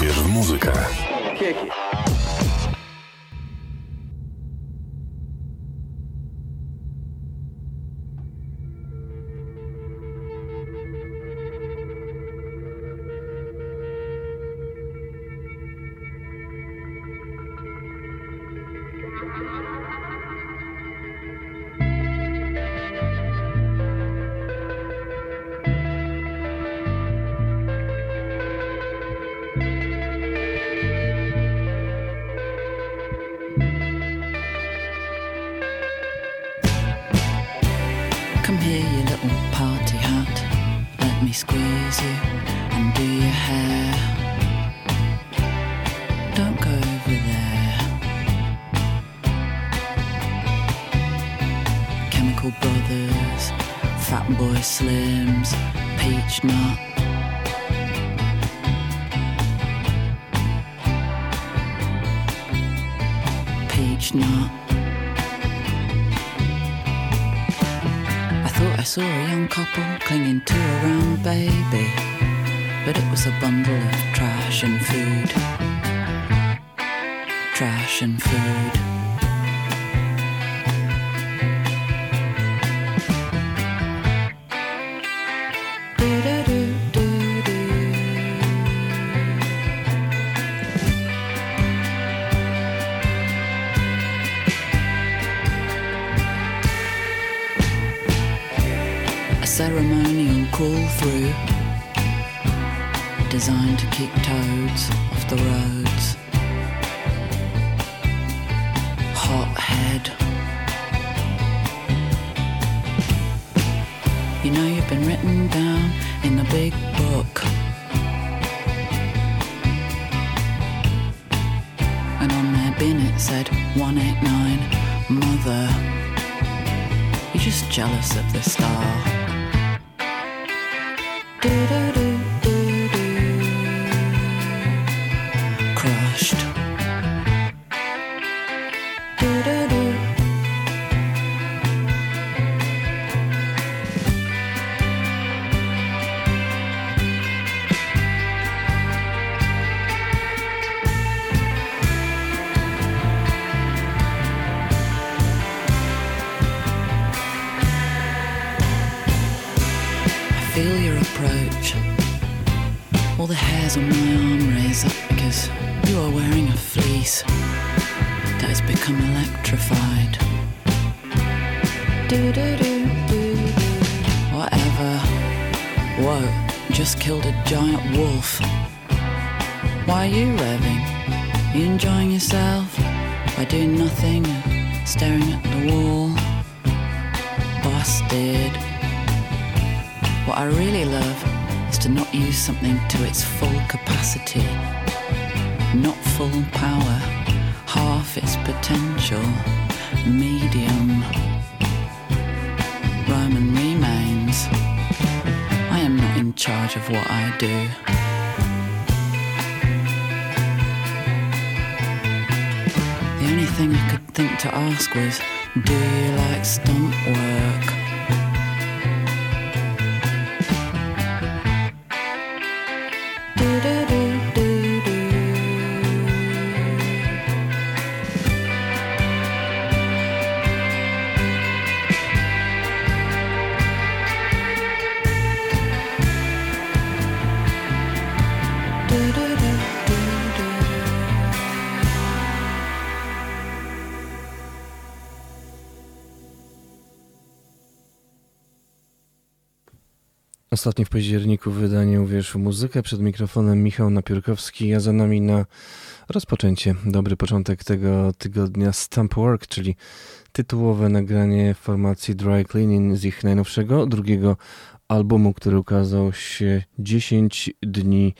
Uwierz w muzykę. something to its full capacity, not full power, half its potential, medium. Roman remains. I am not in charge of what I do. The only thing I could think to ask was, do you like stunt work? Ostatnie w październiku wydanie Uwierz w muzykę. Przed mikrofonem Michał Napiórkowski, a za nami na rozpoczęcie, dobry początek tego tygodnia Stamp Work, czyli tytułowe nagranie formacji Dry Cleaning z ich najnowszego, drugiego albumu, który ukazał się 10 dni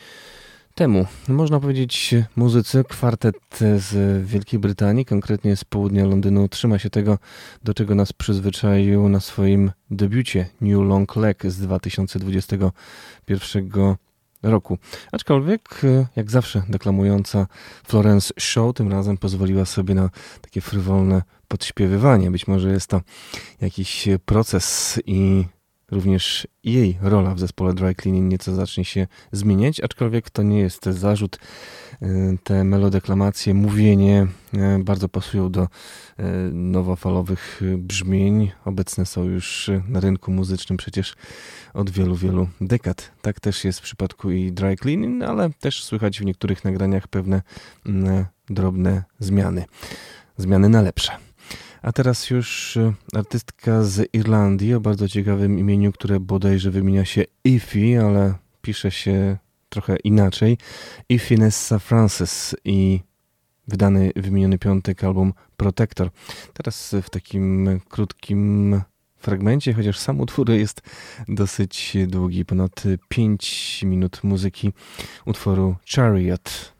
temu. Można powiedzieć, muzycy, kwartet z Wielkiej Brytanii, konkretnie z południa Londynu, trzyma się tego, do czego nas przyzwyczaił na swoim debiucie New Long Leg z 2021 roku. Aczkolwiek, jak zawsze deklamująca Florence Shaw, tym razem pozwoliła sobie na takie frywolne podśpiewywanie. Być może jest to jakiś proces i również jej rola w zespole Dry Cleaning nieco zacznie się zmieniać, aczkolwiek to nie jest zarzut. Y, te melodeklamacje, mówienie y, bardzo pasują do y, nowofalowych brzmień. Obecne są już na rynku muzycznym przecież od wielu, wielu dekad. Tak też jest w przypadku i Dry Cleaning, ale też słychać w niektórych nagraniach pewne mm, drobne zmiany. Zmiany na lepsze. A teraz już e, artystka z Irlandii o bardzo ciekawym imieniu, które bodajże wymienia się Ify, ale pisze się trochę inaczej. Ify Nessa Francis i wydany wymieniony piątek album Protector. Teraz w takim krótkim fragmencie, chociaż sam utwór jest dosyć długi, ponad 5 minut muzyki utworu Chariot.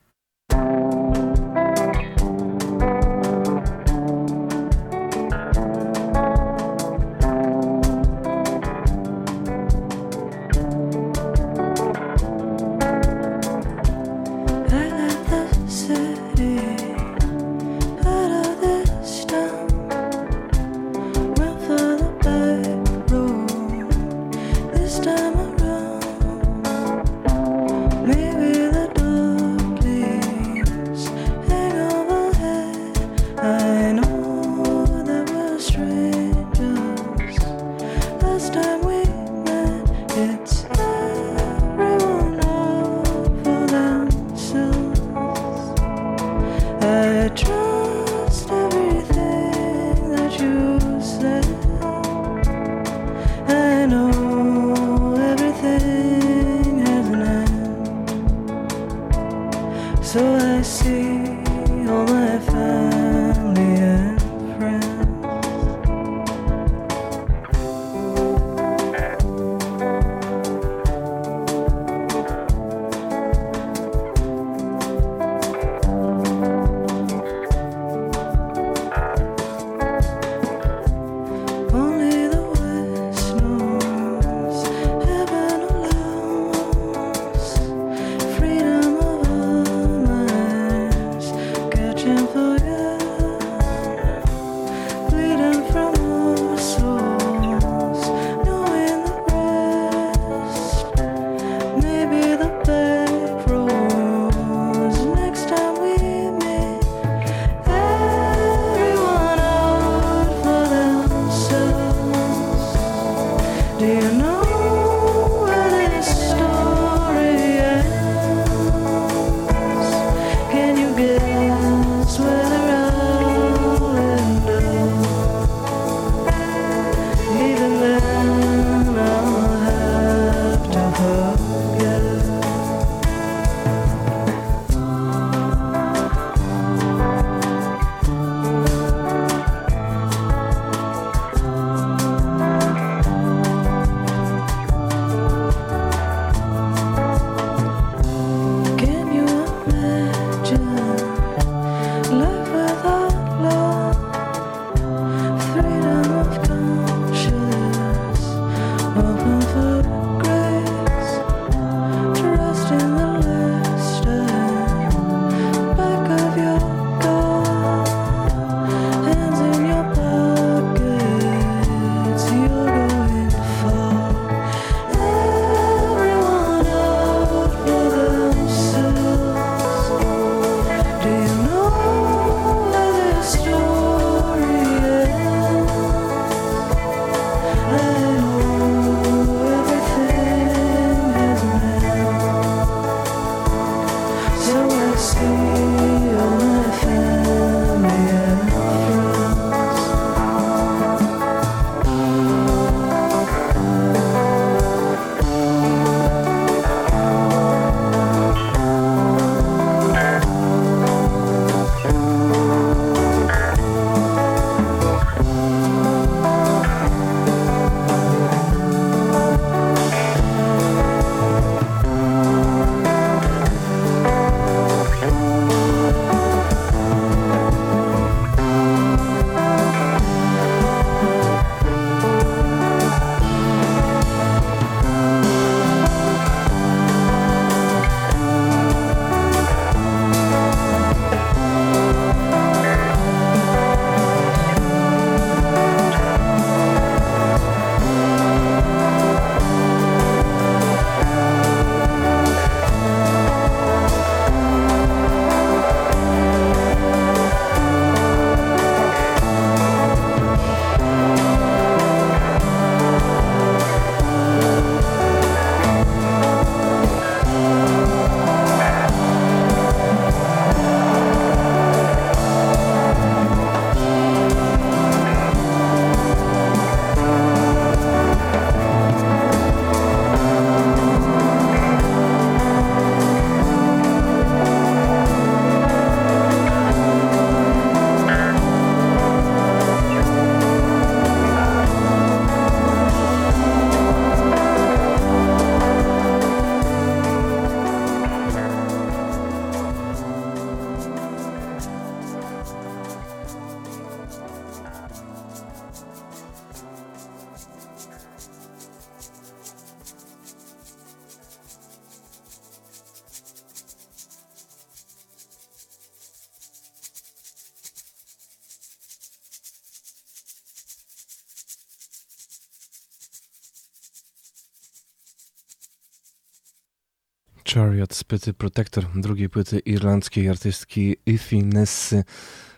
Płyty Protector, drugiej płyty irlandzkiej artystki Ify Nessy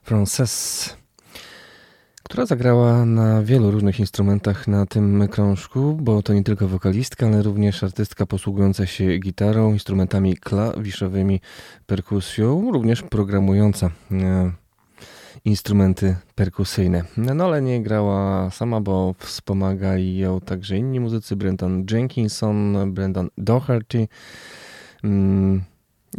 Frances, która zagrała na wielu różnych instrumentach na tym krążku, bo to nie tylko wokalistka, ale również artystka posługująca się gitarą, instrumentami klawiszowymi, perkusją, również programująca e, instrumenty perkusyjne. No ale nie grała sama, bo wspomagali ją także inni muzycy, Brendan Jenkinson, Brendan Doherty,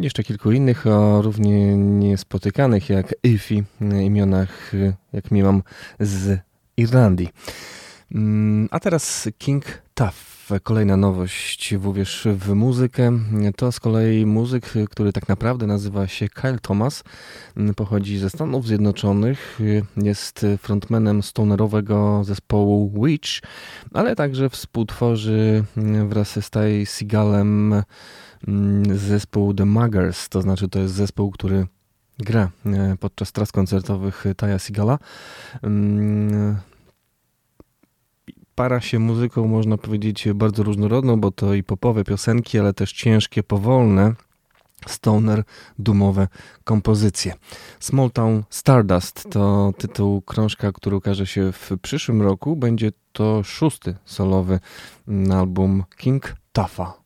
jeszcze kilku innych, o równie niespotykanych jak Ify, imionach jak mi mam z Irlandii. Mm, a teraz King Tough. Kolejna nowość w Uwierz w muzykę. To z kolei muzyk, który tak naprawdę nazywa się Kyle Thomas. Pochodzi ze Stanów Zjednoczonych. Jest frontmanem stonerowego zespołu Witch, ale także współtworzy wraz z Ty Seagalem Mm, zespół The Muggers, to znaczy to jest zespół, który gra e, podczas tras koncertowych Taja Sigala. Mm, para się muzyką, można powiedzieć, bardzo różnorodną, bo to i popowe piosenki, ale też ciężkie, powolne, stoner, dumowe kompozycje. Small Town Stardust to tytuł krążka, który ukaże się w przyszłym roku. Będzie to szósty solowy album King Tuffa.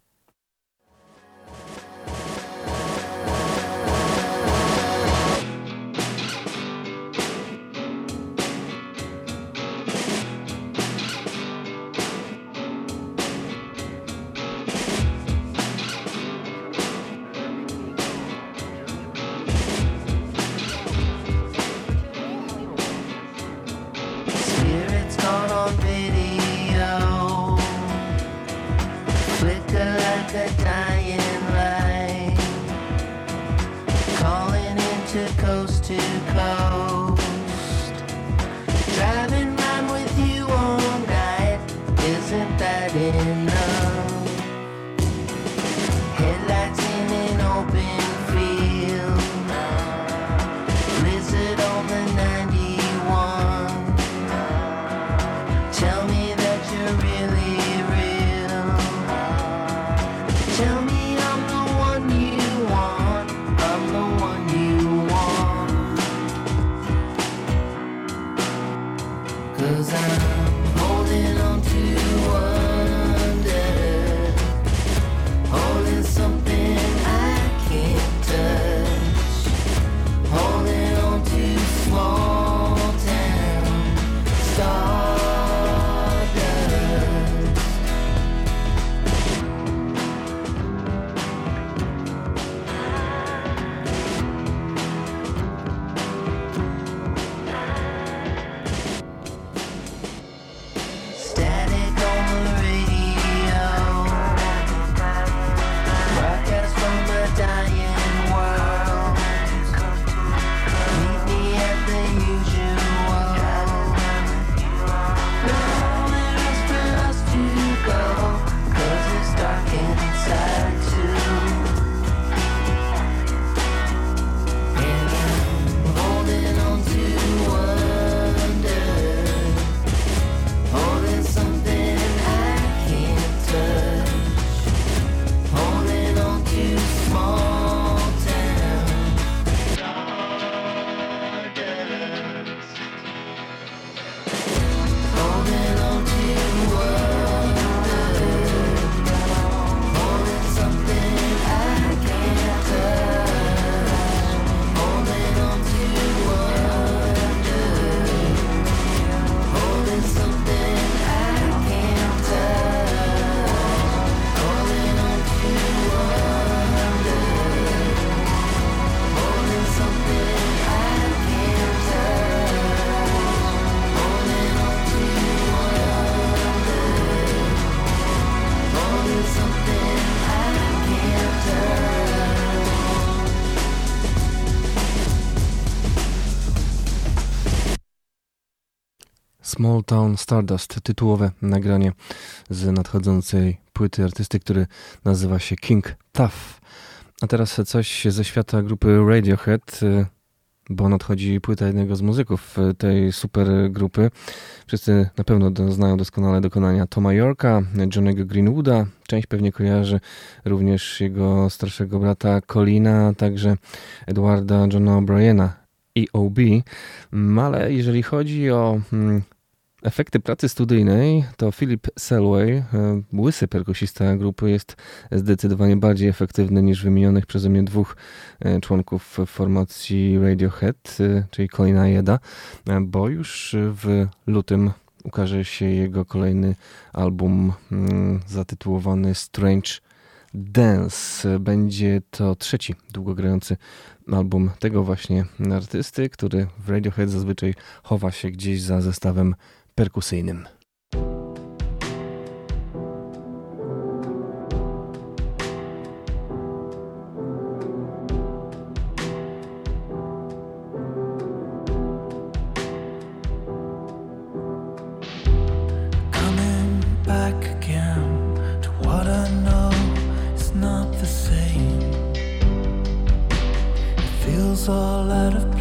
Small Town Stardust, tytułowe nagranie z nadchodzącej płyty artysty, który nazywa się King Tough. A teraz coś ze świata grupy Radiohead. bo nadchodzi płyta jednego z muzyków e, tej super grupy. Wszyscy na pewno znają doskonale dokonania Toma Yorka, Johnego Greenwooda. Część pewnie kojarzy również jego starszego brata Colina, także Edwarda Johna O'Briena, EOB. Ale jeżeli chodzi o mm, efekty pracy studyjnej, to Philip Selway, e, łysy perkusista grupy, jest zdecydowanie bardziej efektywny niż wymienionych przeze mnie dwóch e, członków formacji Radiohead, e, czyli Colina Jeda, bo już w lutym ukaże się jego kolejny album mm, zatytułowany Strange Dance. Będzie to trzeci długogrający album tego właśnie artysty, który w Radiohead zazwyczaj chowa się gdzieś za zestawem perkusyjnym. all out of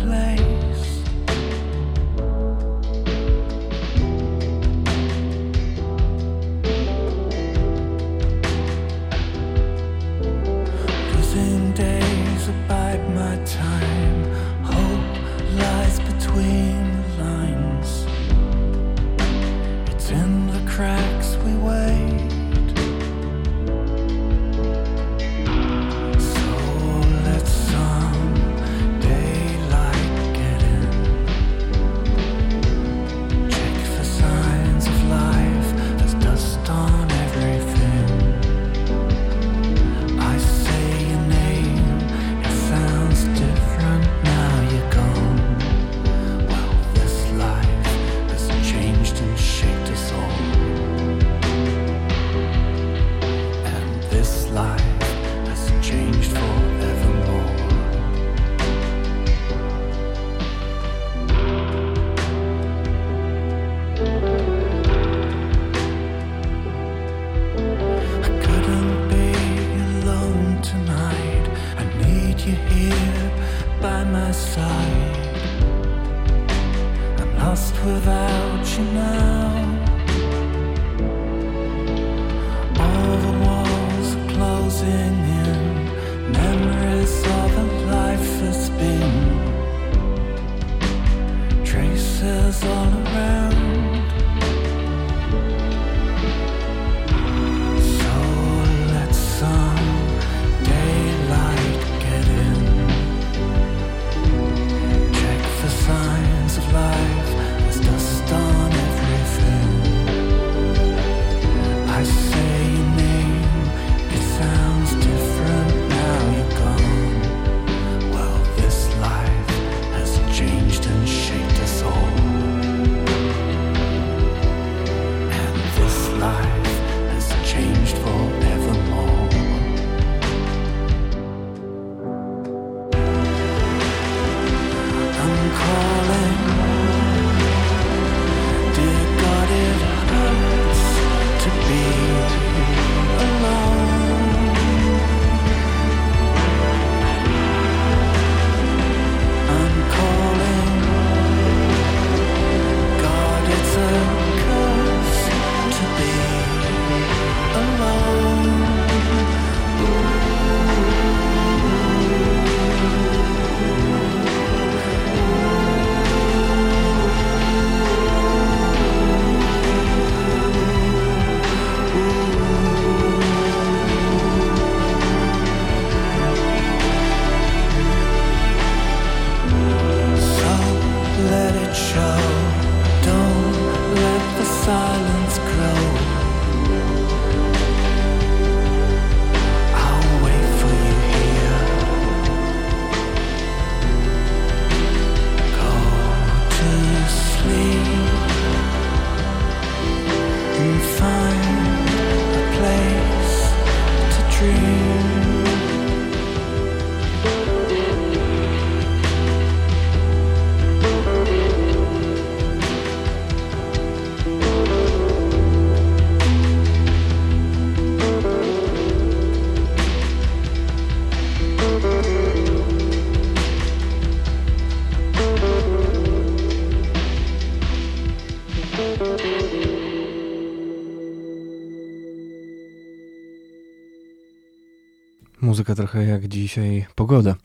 muzyka trochę jak dzisiaj pogoda.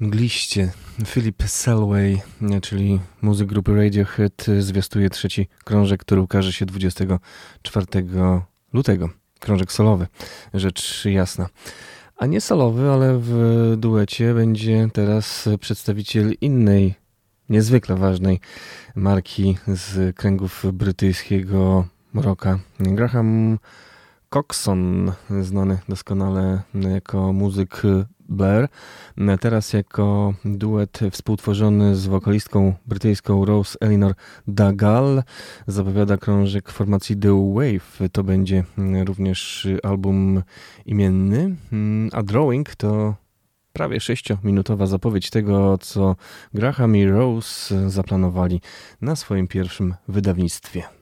Mgliście. Philip Selway, czyli muzyk grupy Radiohead, zwiastuje trzeci krążek, który ukaże się 24 lutego. Krążek solowy, rzecz jasna. A nie solowy, ale w duecie będzie teraz przedstawiciel innej, niezwykle ważnej marki z kręgów brytyjskiego rocka. Graham Coxon, znany doskonale jako muzyk Blair, teraz jako duet współtworzony z wokalistką brytyjską Rose Eleanor Dagal zapowiada krążek formacji The Wave. To będzie również album imienny, a Drawing to prawie sześciominutowa zapowiedź tego, co Graham i Rose zaplanowali na swoim pierwszym wydawnictwie.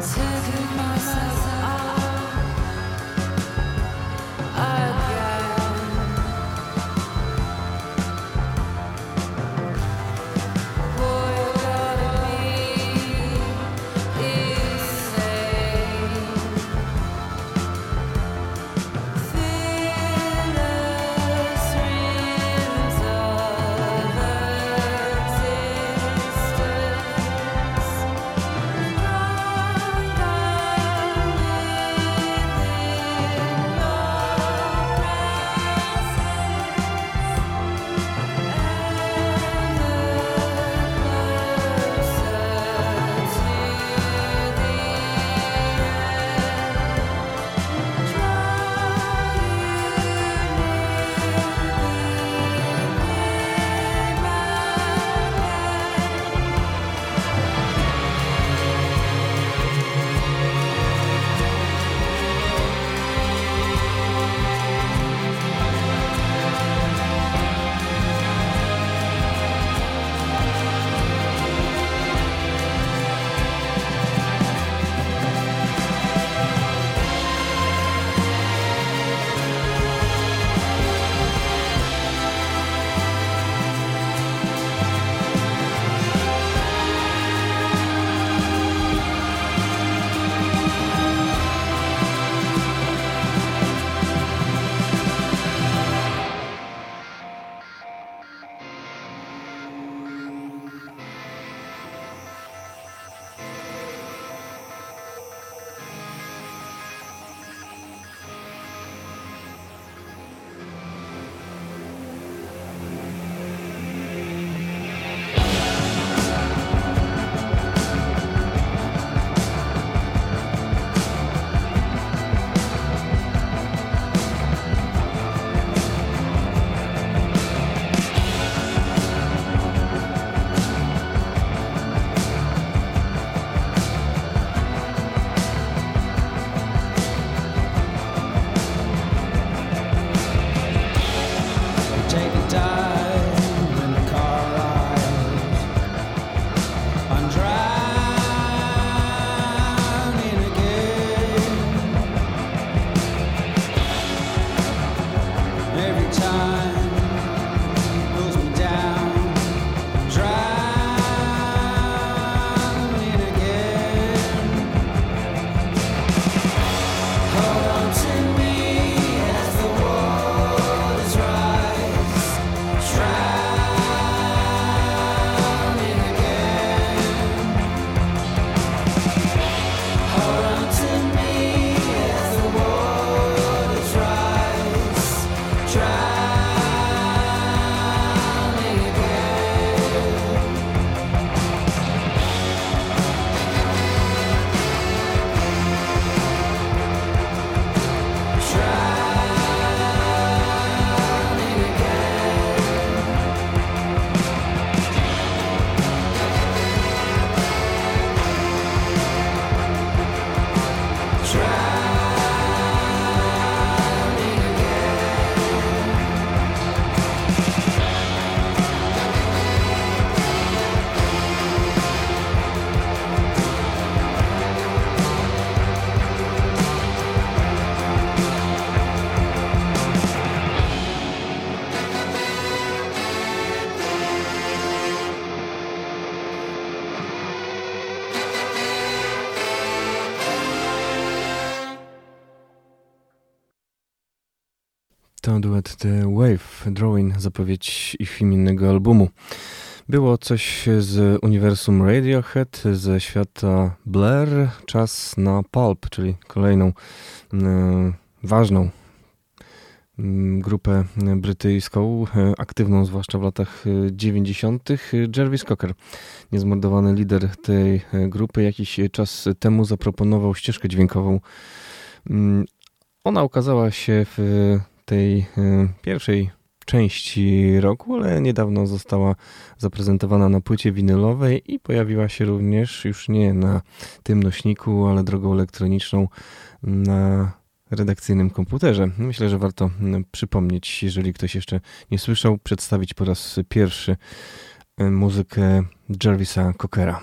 to The Wave Drawing, zapowiedź ich imiennego albumu. Było coś z uniwersum Radiohead, ze świata Blair, czas na Pulp, czyli kolejną e, ważną mm, grupę brytyjską, e, aktywną zwłaszcza w latach 90. Jervis Cocker, niezmordowany lider tej e, grupy, jakiś czas temu zaproponował ścieżkę dźwiękową. Mm, ona ukazała się w tej e, pierwszej części roku, ale niedawno została zaprezentowana na płycie winylowej i pojawiła się również już nie na tym nośniku, ale drogą elektroniczną na redakcyjnym komputerze. Myślę, że warto przypomnieć, jeżeli ktoś jeszcze nie słyszał, przedstawić po raz pierwszy e, muzykę Jarvisa Cockera.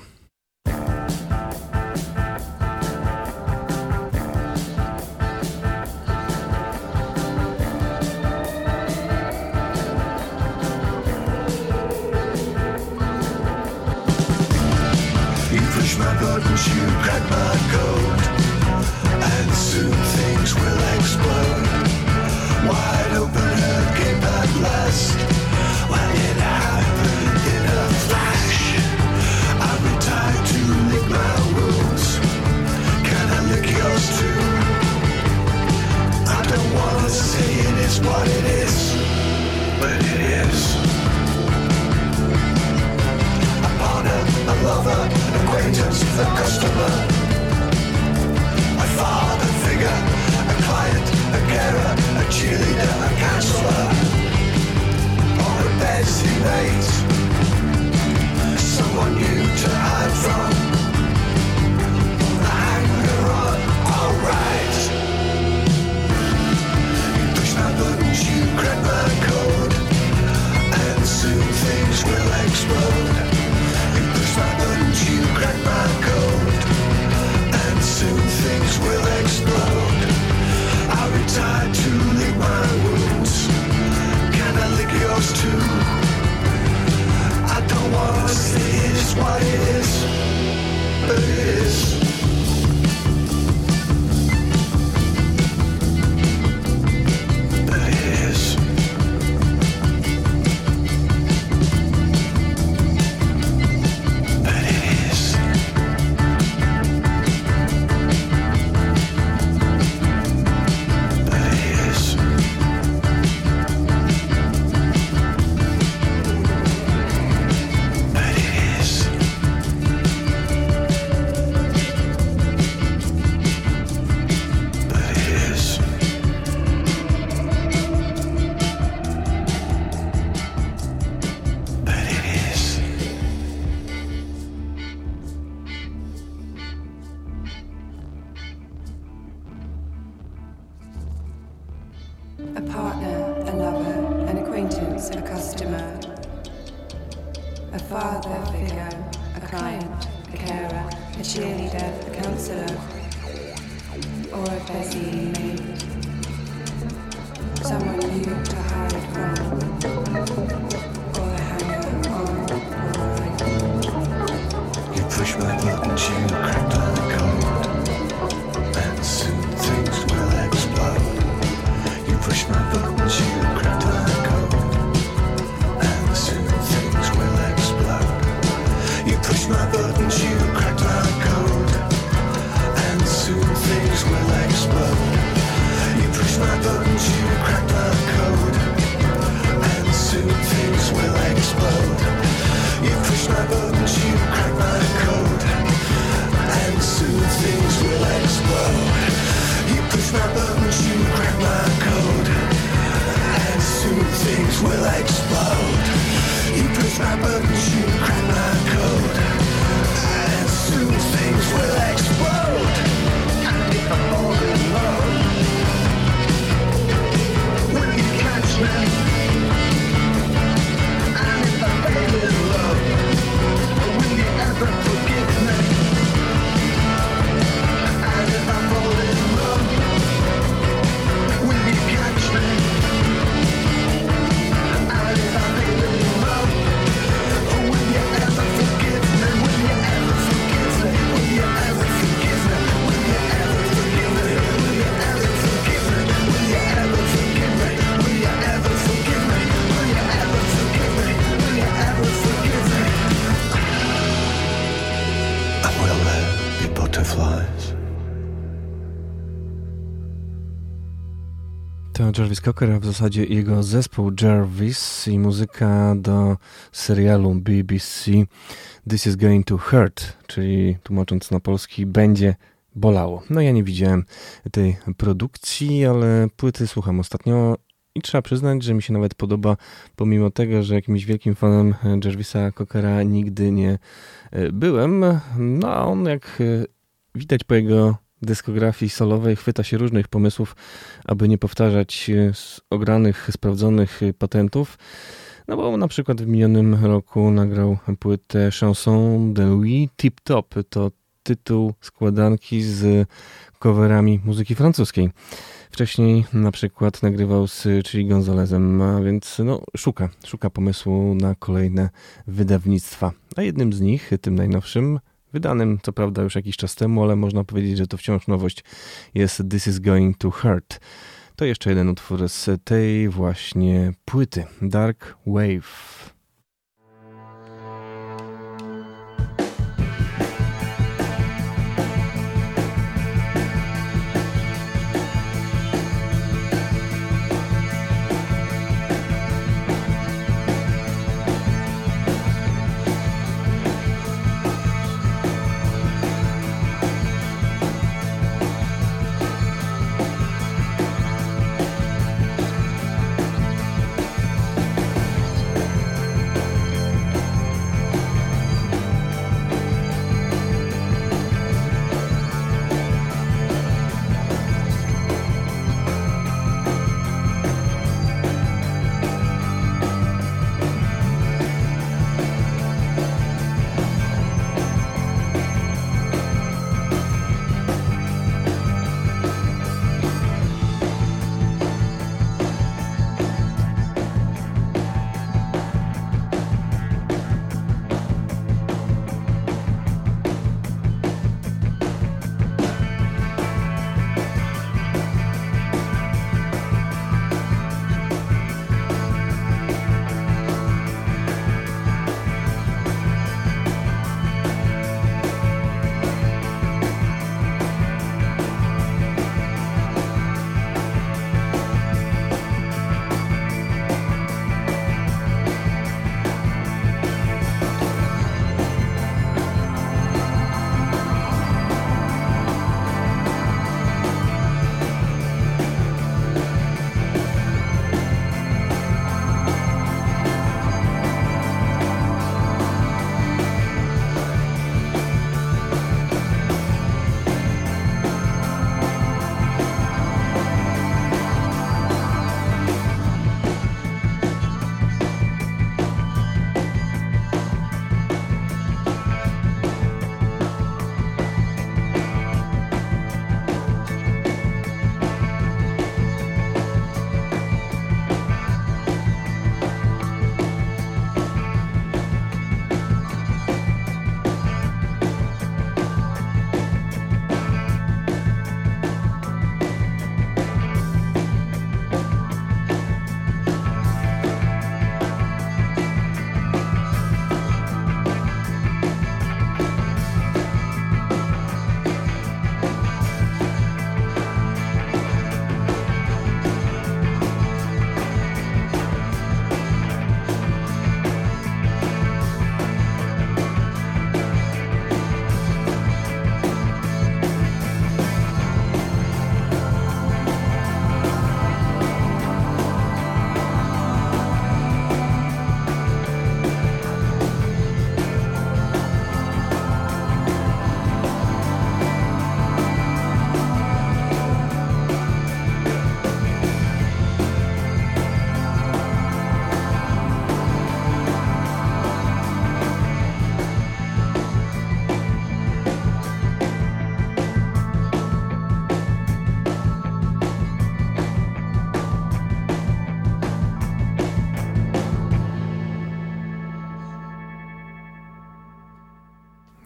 Jarvis Cocker, a w zasadzie jego zespół Jarvis i muzyka do serialu BBC This is going to hurt, czyli tłumacząc na polski będzie bolało. No ja nie widziałem tej produkcji, ale płyty słucham ostatnio i trzeba przyznać, że mi się nawet podoba, pomimo tego, że jakimś wielkim fanem Jarvisa Cockera nigdy nie e, byłem. No a on jak e, widać po jego dyskografii solowej chwyta się różnych pomysłów, aby nie powtarzać e, ogranych, sprawdzonych e, patentów. No bo na przykład w minionym roku nagrał płytę Chanson de Louis Tip Top. To tytuł składanki z coverami muzyki francuskiej. Wcześniej na przykład nagrywał z Chili Gonzalezem, a więc no, szuka, szuka pomysłu na kolejne wydawnictwa. A jednym z nich, tym najnowszym, wydanym co prawda już jakiś czas temu, ale można powiedzieć, że to wciąż nowość, jest This is Going to Hurt. To jeszcze jeden utwór z tej właśnie płyty, Dark Wave.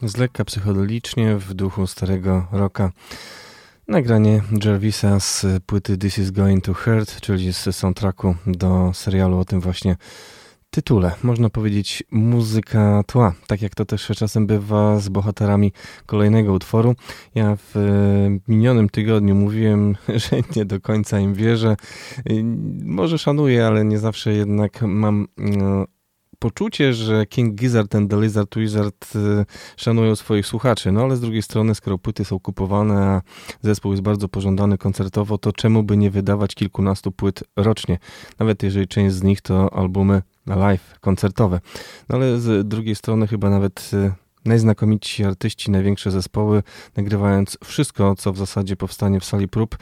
Z lekka psychodelicznie w duchu starego rocka. Nagranie Jarvisa z płyty This is Going to Hurt, czyli z soundtracku do serialu o tym właśnie tytule. Można powiedzieć muzyka tła, tak jak to też czasem bywa z bohaterami kolejnego utworu. Ja w minionym tygodniu mówiłem, że nie do końca im wierzę. Może szanuję, ale nie zawsze jednak mam no, poczucie, że King Gizzard and the Lizard Wizard y, szanują swoich słuchaczy, no ale z drugiej strony, skoro płyty są kupowane, a zespół jest bardzo pożądany koncertowo, to czemu by nie wydawać kilkunastu płyt rocznie? Nawet jeżeli część z nich to albumy live, koncertowe. No ale z drugiej strony chyba nawet y, najznakomitsi artyści, największe zespoły, nagrywając wszystko, co w zasadzie powstanie w sali prób,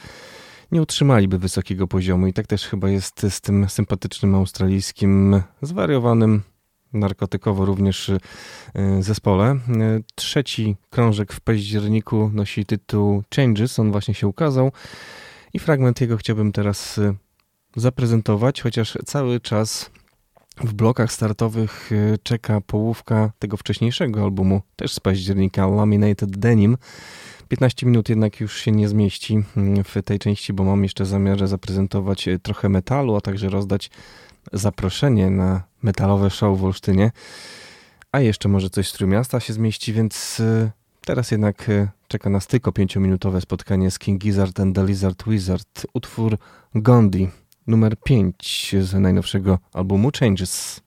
nie utrzymaliby wysokiego poziomu. I tak też chyba jest z tym sympatycznym australijskim, zwariowanym narkotykowo również y, zespole. Y, trzeci krążek w październiku nosi tytuł Changes, on właśnie się ukazał i fragment jego chciałbym teraz y, zaprezentować, chociaż cały czas w blokach startowych czeka połówka tego wcześniejszego albumu, też z października, Laminated Denim. 15 minut jednak już się nie zmieści mm, w tej części, bo mam jeszcze zamiar zaprezentować e, trochę metalu, a także rozdać zaproszenie na metalowe show w Olsztynie. A jeszcze może coś z Trójmiasta się zmieści, więc e, teraz jednak e, czeka nas tylko 5-minutowe spotkanie z King Gizzard and the Lizard Wizard. Utwór Gondi numer 5 z najnowszego albumu Changes.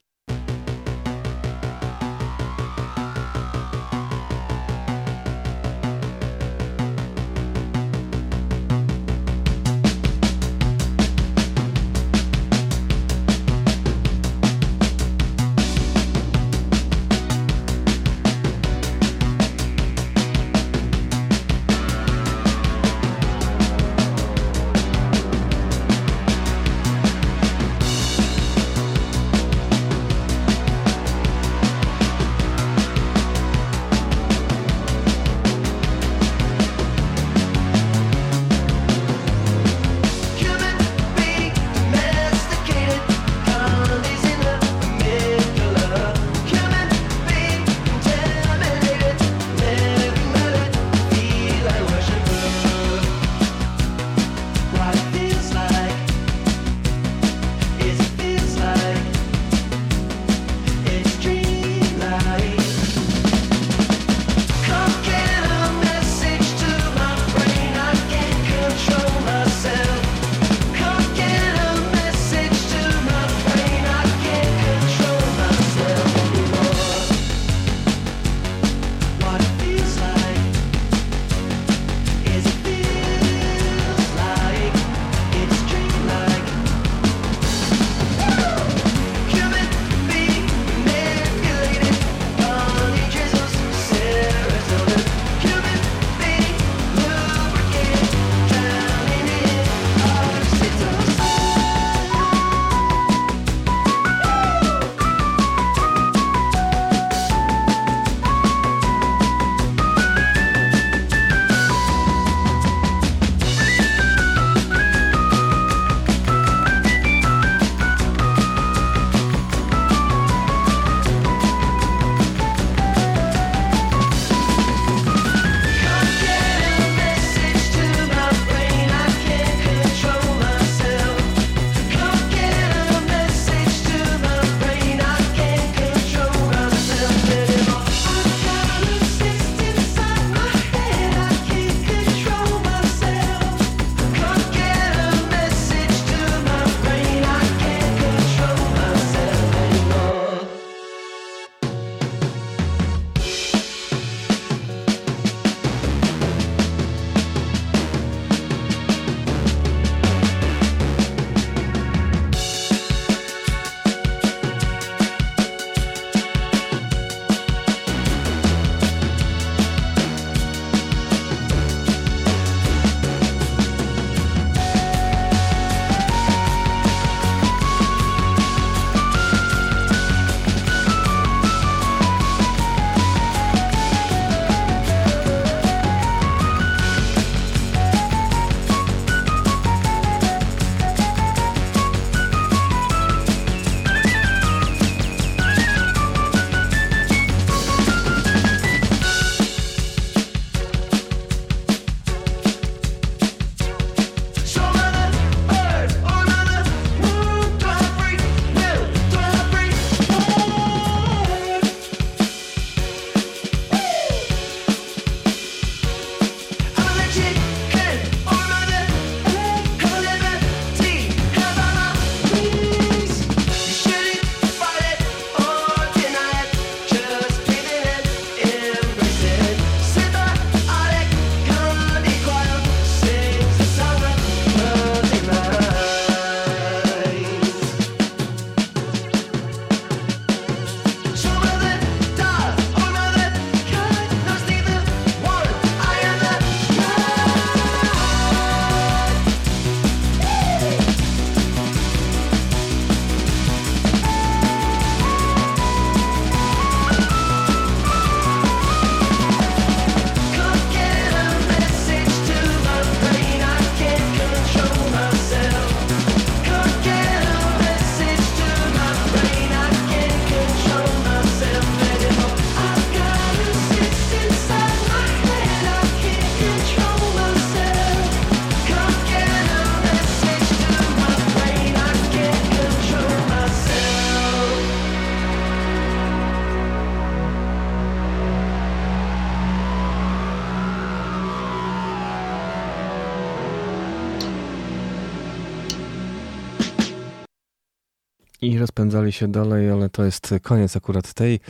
Rozpędzali się dalej, ale to jest koniec akurat tej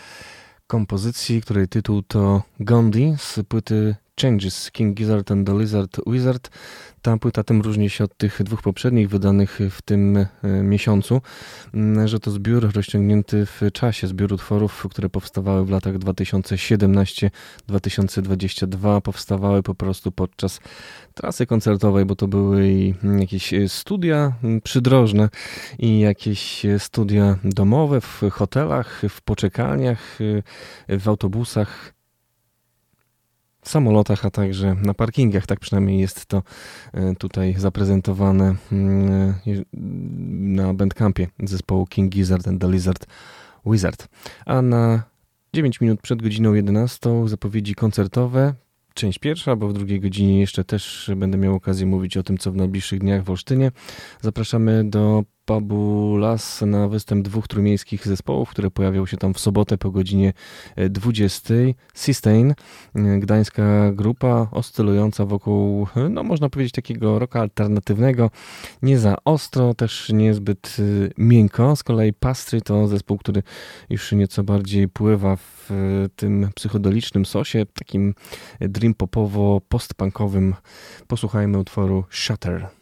kompozycji, której tytuł to Gandhi z płyty Changes King Gizzard and the Lizard Wizard. Ta płyta tym różni się od tych dwóch poprzednich wydanych w tym e, miesiącu, że to zbiór rozciągnięty w czasie, zbiór utworów, które powstawały w latach 2017-2022, powstawały po prostu podczas trasy koncertowej, bo to były i jakieś studia przydrożne i jakieś studia domowe w hotelach, w poczekalniach, w autobusach samolotach, a także na parkingach. Tak przynajmniej jest to e, tutaj zaprezentowane mm, na Bandcampie zespołu King Gizzard and the Lizard Wizard. A na 9 minut przed godziną 11 zapowiedzi koncertowe. Część pierwsza, bo w drugiej godzinie jeszcze też będę miał okazję mówić o tym, co w najbliższych dniach w Olsztynie. Zapraszamy do pubu Las na występ dwóch trójmiejskich zespołów, które pojawią się tam w sobotę po godzinie 20. Sistane, gdańska grupa oscylująca wokół, no można powiedzieć, takiego rocka alternatywnego, nie za ostro, też niezbyt miękko. Z kolei Pastry to zespół, który już nieco bardziej pływa w tym psychodelicznym sosie, takim dream popowo-postpunkowym. Posłuchajmy utworu Shutter.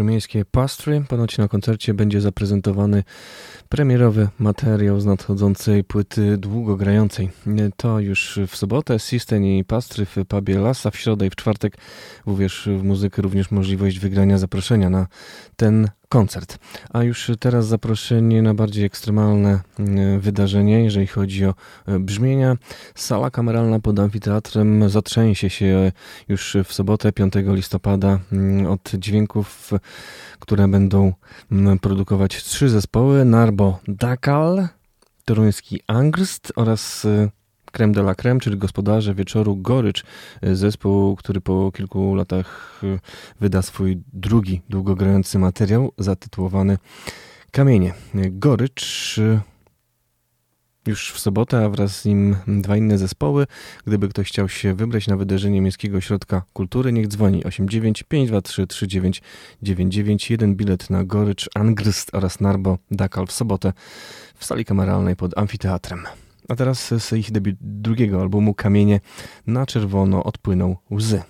Teatru Miejskie Pastry. Ponoć na koncercie będzie zaprezentowany premierowy materiał z nadchodzącej płyty długogrającej. To już w sobotę System i Pastry w pubie Lasa, w środę i w czwartek uwierz w muzykę również możliwość wygrania zaproszenia na ten koncert. A już teraz zaproszenie na bardziej ekstremalne mm, wydarzenie, jeżeli chodzi o e, brzmienia. Sala kameralna pod amfiteatrem zatrzęsie się już w sobotę 5 listopada mm, od dźwięków, które będą mm, produkować trzy zespoły: Narbo Dakal, toruński Angst oraz e, Creme de la Creme, czyli gospodarze wieczoru Gorycz, e, zespół, który po kilku latach e, wyda swój drugi długogrający materiał zatytułowany Kamienie. Gorycz e, już w sobotę, a wraz z nim dwa inne zespoły. Gdyby ktoś chciał się wybrać na wydarzenie Miejskiego Ośrodka Kultury, niech dzwoni 89 523 3999. Jeden bilet na Gorycz, Angrst oraz Narbo Dakal w sobotę w sali kameralnej pod amfiteatrem. A teraz z ich debiut drugiego albumu Kamienie na czerwono odpłyną łzy.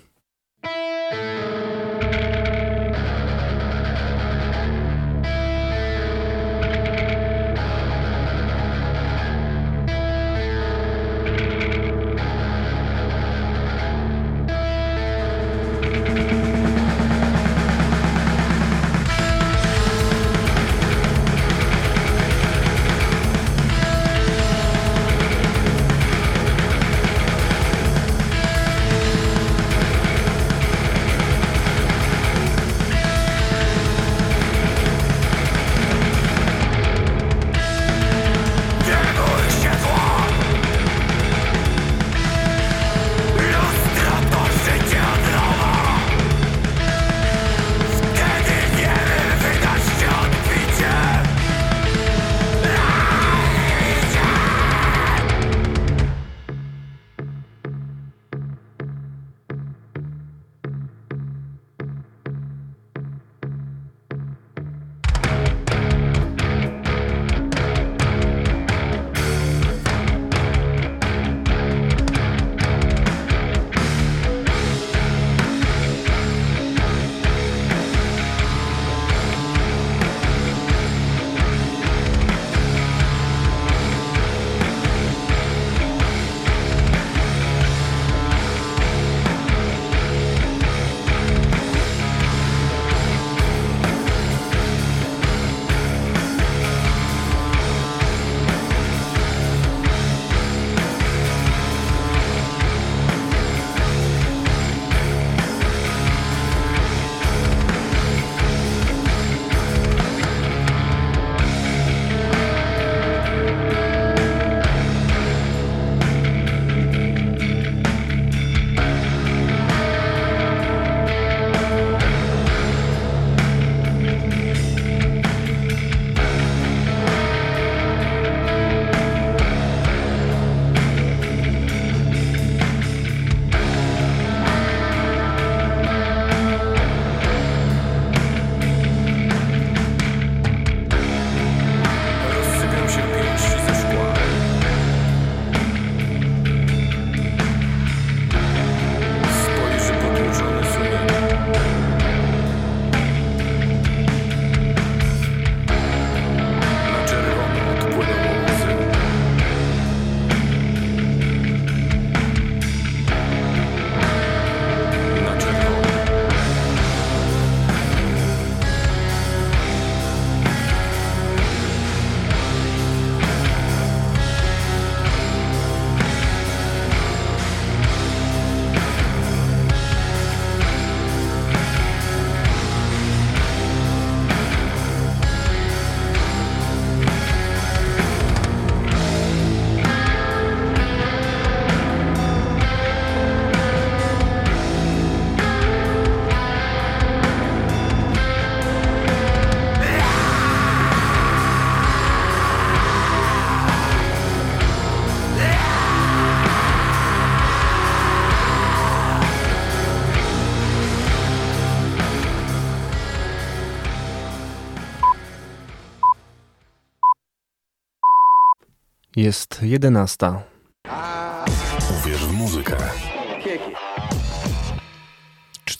Jest jedenasta.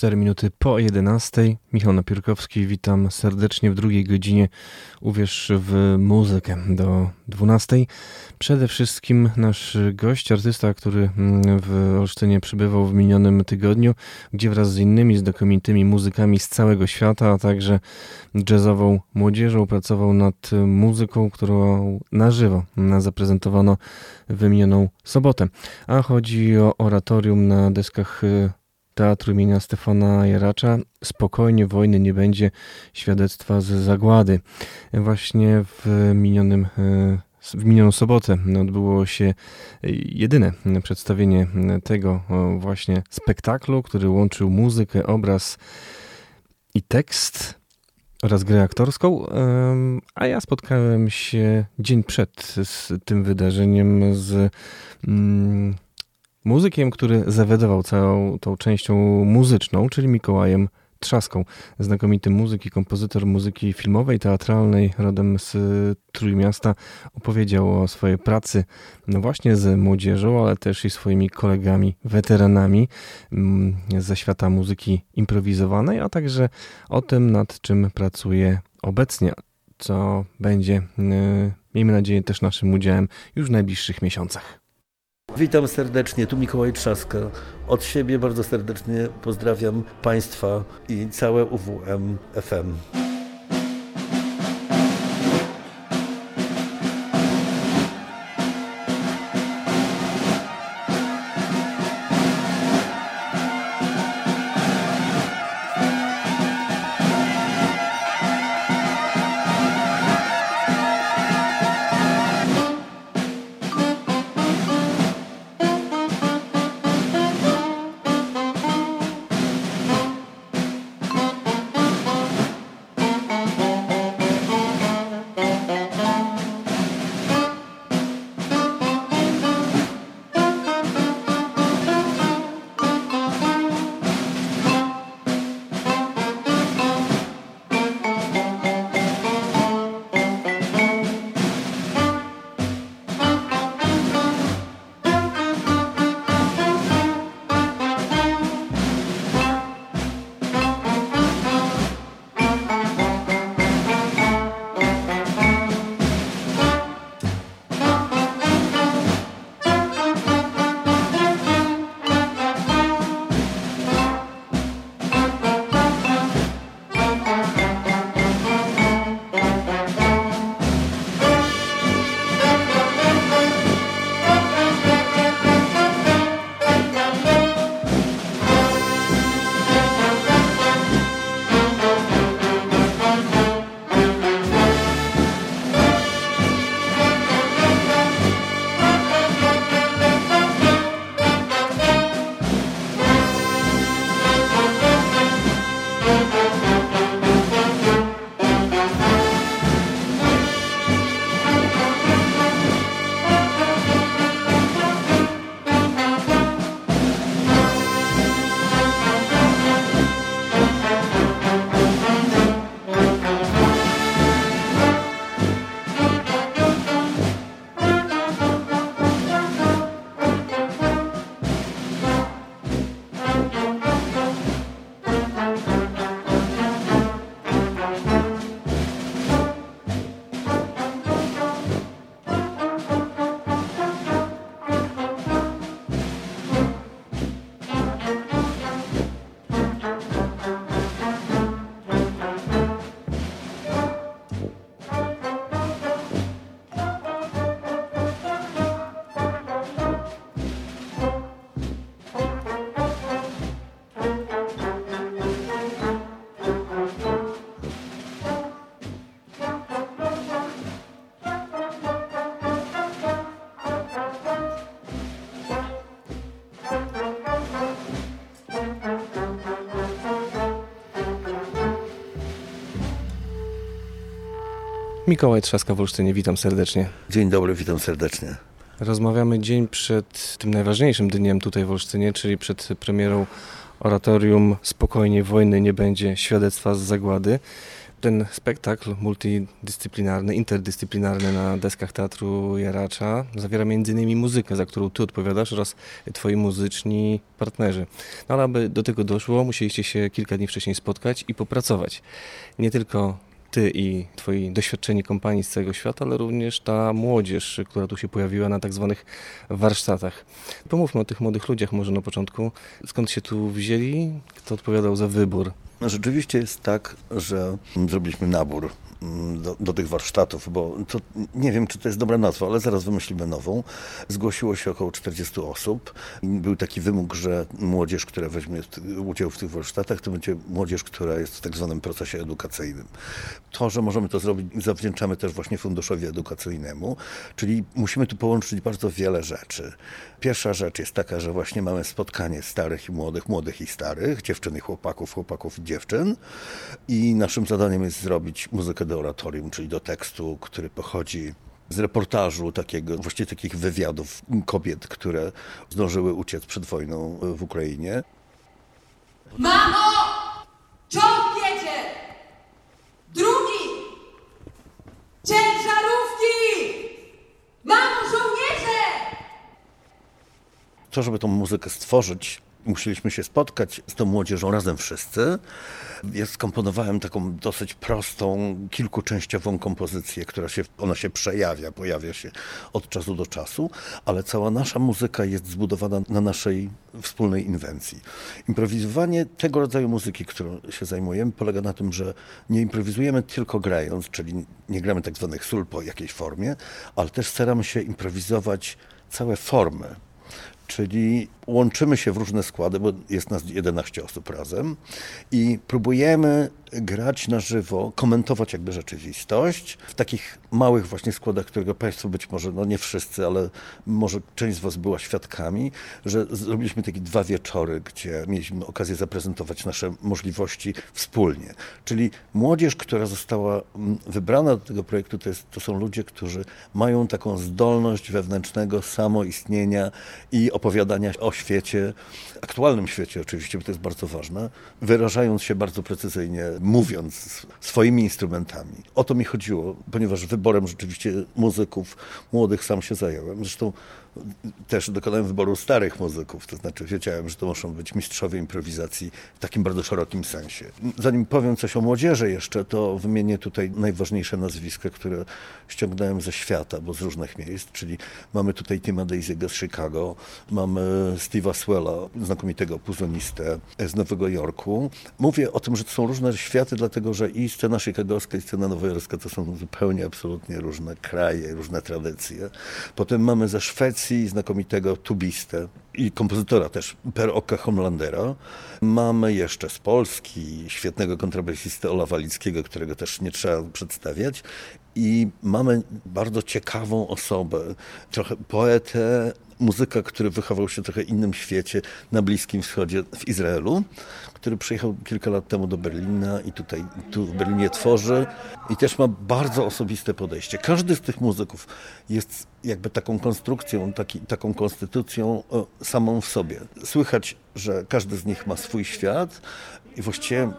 4 minuty po 11. Michał Napiórkowski, witam serdecznie w drugiej godzinie. Uwierz w muzykę do 12. Przede wszystkim nasz gość, artysta, który mm, w Olsztynie przybywał w minionym tygodniu, gdzie wraz z innymi znakomitymi muzykami z całego świata, a także jazzową młodzieżą pracował nad muzyką, którą na żywo zaprezentowano w minioną sobotę. A chodzi o oratorium na deskach y, Teatru imienia Stefana Jaracza Spokojnie wojny nie będzie świadectwa z zagłady. Właśnie w minionym y, w minioną sobotę odbyło się jedyne przedstawienie tego właśnie spektaklu, który łączył muzykę, obraz i tekst oraz grę aktorską, a ja spotkałem się dzień przed z tym wydarzeniem z mm, muzykiem, który zawiadował całą tą częścią muzyczną, czyli Mikołajem Trzaską, znakomity muzyk i kompozytor muzyki filmowej, teatralnej, rodem z Trójmiasta, opowiedział o swojej pracy no właśnie z młodzieżą, ale też i swoimi kolegami, weteranami mm, ze świata muzyki improwizowanej, a także o tym, nad czym pracuje obecnie, co będzie, y, miejmy nadzieję, też naszym udziałem już w najbliższych miesiącach. Witam serdecznie, tu Mikołaj Trzaska. Od siebie bardzo serdecznie pozdrawiam Państwa i całe UWM FM. Mikołaj Trzaska w Olsztynie, witam serdecznie. Dzień dobry, witam serdecznie. Rozmawiamy dzień przed tym najważniejszym dniem tutaj w Olsztynie, czyli przed premierą oratorium Spokojnie wojny nie będzie, świadectwa z zagłady. Ten spektakl multidyscyplinarny, interdyscyplinarny na deskach Teatru Jaracza zawiera m.in. muzykę, za którą ty odpowiadasz oraz twoi muzyczni partnerzy. No ale aby do tego doszło, musieliście się kilka dni wcześniej spotkać i popracować. Nie tylko ty i twoi doświadczeni kompanii z całego świata, ale również ta młodzież, która tu się pojawiła na tak zwanych warsztatach. Pomówmy o tych młodych ludziach może na początku. Skąd się tu wzięli? Kto odpowiadał za wybór? No, Rzeczywiście jest tak, że zrobiliśmy nabór do, do tych warsztatów, bo to nie wiem, czy to jest dobra nazwa, ale zaraz wymyślimy nową. Zgłosiło się około 40 osób. Był taki wymóg, że młodzież, która weźmie udział w tych warsztatach, to będzie młodzież, która jest w tak zwanym procesie edukacyjnym. To, że możemy to zrobić, zawdzięczamy też właśnie funduszowi edukacyjnemu, czyli musimy tu połączyć bardzo wiele rzeczy. Pierwsza rzecz jest taka, że właśnie mamy spotkanie starych i młodych, młodych i starych, dziewczyn i chłopaków, chłopaków i dziewczyn. I naszym zadaniem jest zrobić muzykę do oratorium, czyli do tekstu, który pochodzi z reportażu takiego, właściwie takich wywiadów kobiet, które zdążyły uciec przed wojną w Ukrainie. Mamo! Czołg jedzie! Drugi! Ciężarówki! Mamo, żołnierze! To, żeby tą muzykę stworzyć, musieliśmy się spotkać z tą młodzieżą razem wszyscy. Ja skomponowałem taką dosyć prostą, kilkuczęściową kompozycję, która się, ona się przejawia, pojawia się od czasu do czasu, ale cała nasza muzyka jest zbudowana na naszej wspólnej inwencji. Improwizowanie tego rodzaju muzyki, którą się zajmujemy, polega na tym, że nie improwizujemy tylko grając, czyli nie gramy tak zwanych sól po jakiejś formie, ale też staramy się improwizować całe formy czyli łączymy się w różne składy, bo jest nas 11 osób razem i próbujemy grać na żywo, komentować jakby rzeczywistość w takich małych właśnie składach, którego Państwo być może, no nie wszyscy, ale może część z Was była świadkami, że zrobiliśmy takie dwa wieczory, gdzie mieliśmy okazję zaprezentować nasze możliwości wspólnie. Czyli młodzież, która została mm, wybrana do tego projektu, to, jest, to są ludzie, którzy mają taką zdolność wewnętrznego samoistnienia i opowiadania o świecie, aktualnym świecie oczywiście, bo to jest bardzo ważne, wyrażając się bardzo precyzyjnie, mówiąc swoimi instrumentami. O to mi chodziło, ponieważ wyborem rzeczywiście muzyków młodych sam się zająłem. Zresztą też dokonałem wyboru starych muzyków, to znaczy wiedziałem, że to muszą być mistrzowie improwizacji w takim bardzo szerokim sensie. Zanim powiem coś o młodzieży jeszcze, to wymienię tutaj najważniejsze nazwiska, które ściągnąłem ze świata, bo z różnych miejsc, czyli mamy tutaj Tima Daisy'ego z Chicago, mamy Steve'a Swella, znakomitego puzonistę z Nowego Jorku. Mówię o tym, że to są różne światy, dlatego że i scena chicagowska, i scena nowojorska to są zupełnie, absolutnie różne kraje, różne tradycje. Potem mamy ze Szwecji znakomitego tubistę i kompozytora też, Per Oka Homlandera. Mamy jeszcze z Polski świetnego kontrabasistę Ola Walickiego, którego też nie trzeba przedstawiać. I mamy bardzo ciekawą osobę, trochę poetę, muzyka, który wychował się trochę innym świecie, na Bliskim Wschodzie, w Izraelu, który przyjechał kilka lat temu do Berlina i tutaj tu w Berlinie tworzy i też ma bardzo osobiste podejście. Każdy z tych muzyków jest jakby taką konstrukcją, taki, taką konstytucją e, samą w sobie. Słychać, że każdy z nich ma swój świat i właściwie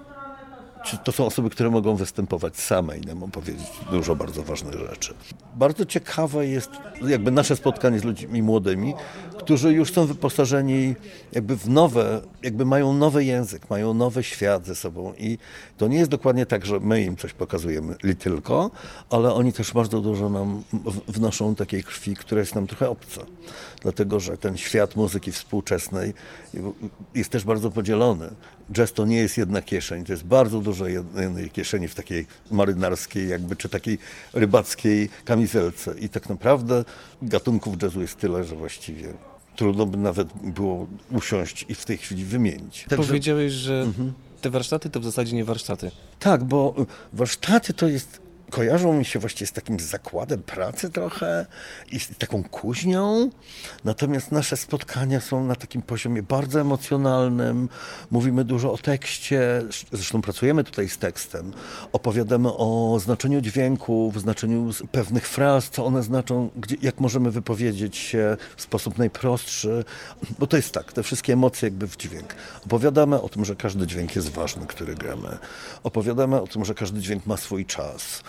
czy to są osoby, które mogą występować same i nam opowiedzieć dużo bardzo ważnych rzeczy. Bardzo ciekawe jest jakby nasze spotkanie z ludźmi młodymi, którzy już są wyposażeni jakby w nowe, jakby mają nowy język, mają nowy świat ze sobą i to nie jest dokładnie tak, że my im coś pokazujemy li tylko, ale oni też bardzo dużo nam wnoszą takiej krwi, która jest nam trochę obca. Dlatego, że ten świat muzyki współczesnej jest też bardzo podzielony. Jazz to nie jest jedna kieszeń, to jest bardzo dużo jednej kieszeni w takiej marynarskiej jakby, czy takiej rybackiej kamizelce. I tak naprawdę gatunków jazzu jest tyle, że właściwie trudno by nawet było usiąść i w tej chwili wymienić. Także- Powiedziałeś, że te warsztaty to w zasadzie nie warsztaty. tak, bo warsztaty to jest kojarzą mi się właściwie z takim zakładem pracy trochę i z taką kuźnią. Natomiast nasze spotkania są na takim poziomie bardzo emocjonalnym. Mówimy dużo o tekście, zresztą pracujemy tutaj z tekstem. Opowiadamy o znaczeniu dźwięków, znaczeniu pewnych fraz, co one znaczą, gdzie, jak możemy wypowiedzieć się w sposób najprostszy. Bo to jest tak, te wszystkie emocje jakby w dźwięk. Opowiadamy o tym, że każdy dźwięk jest ważny, który gramy. Opowiadamy o tym, że każdy dźwięk ma swój czas.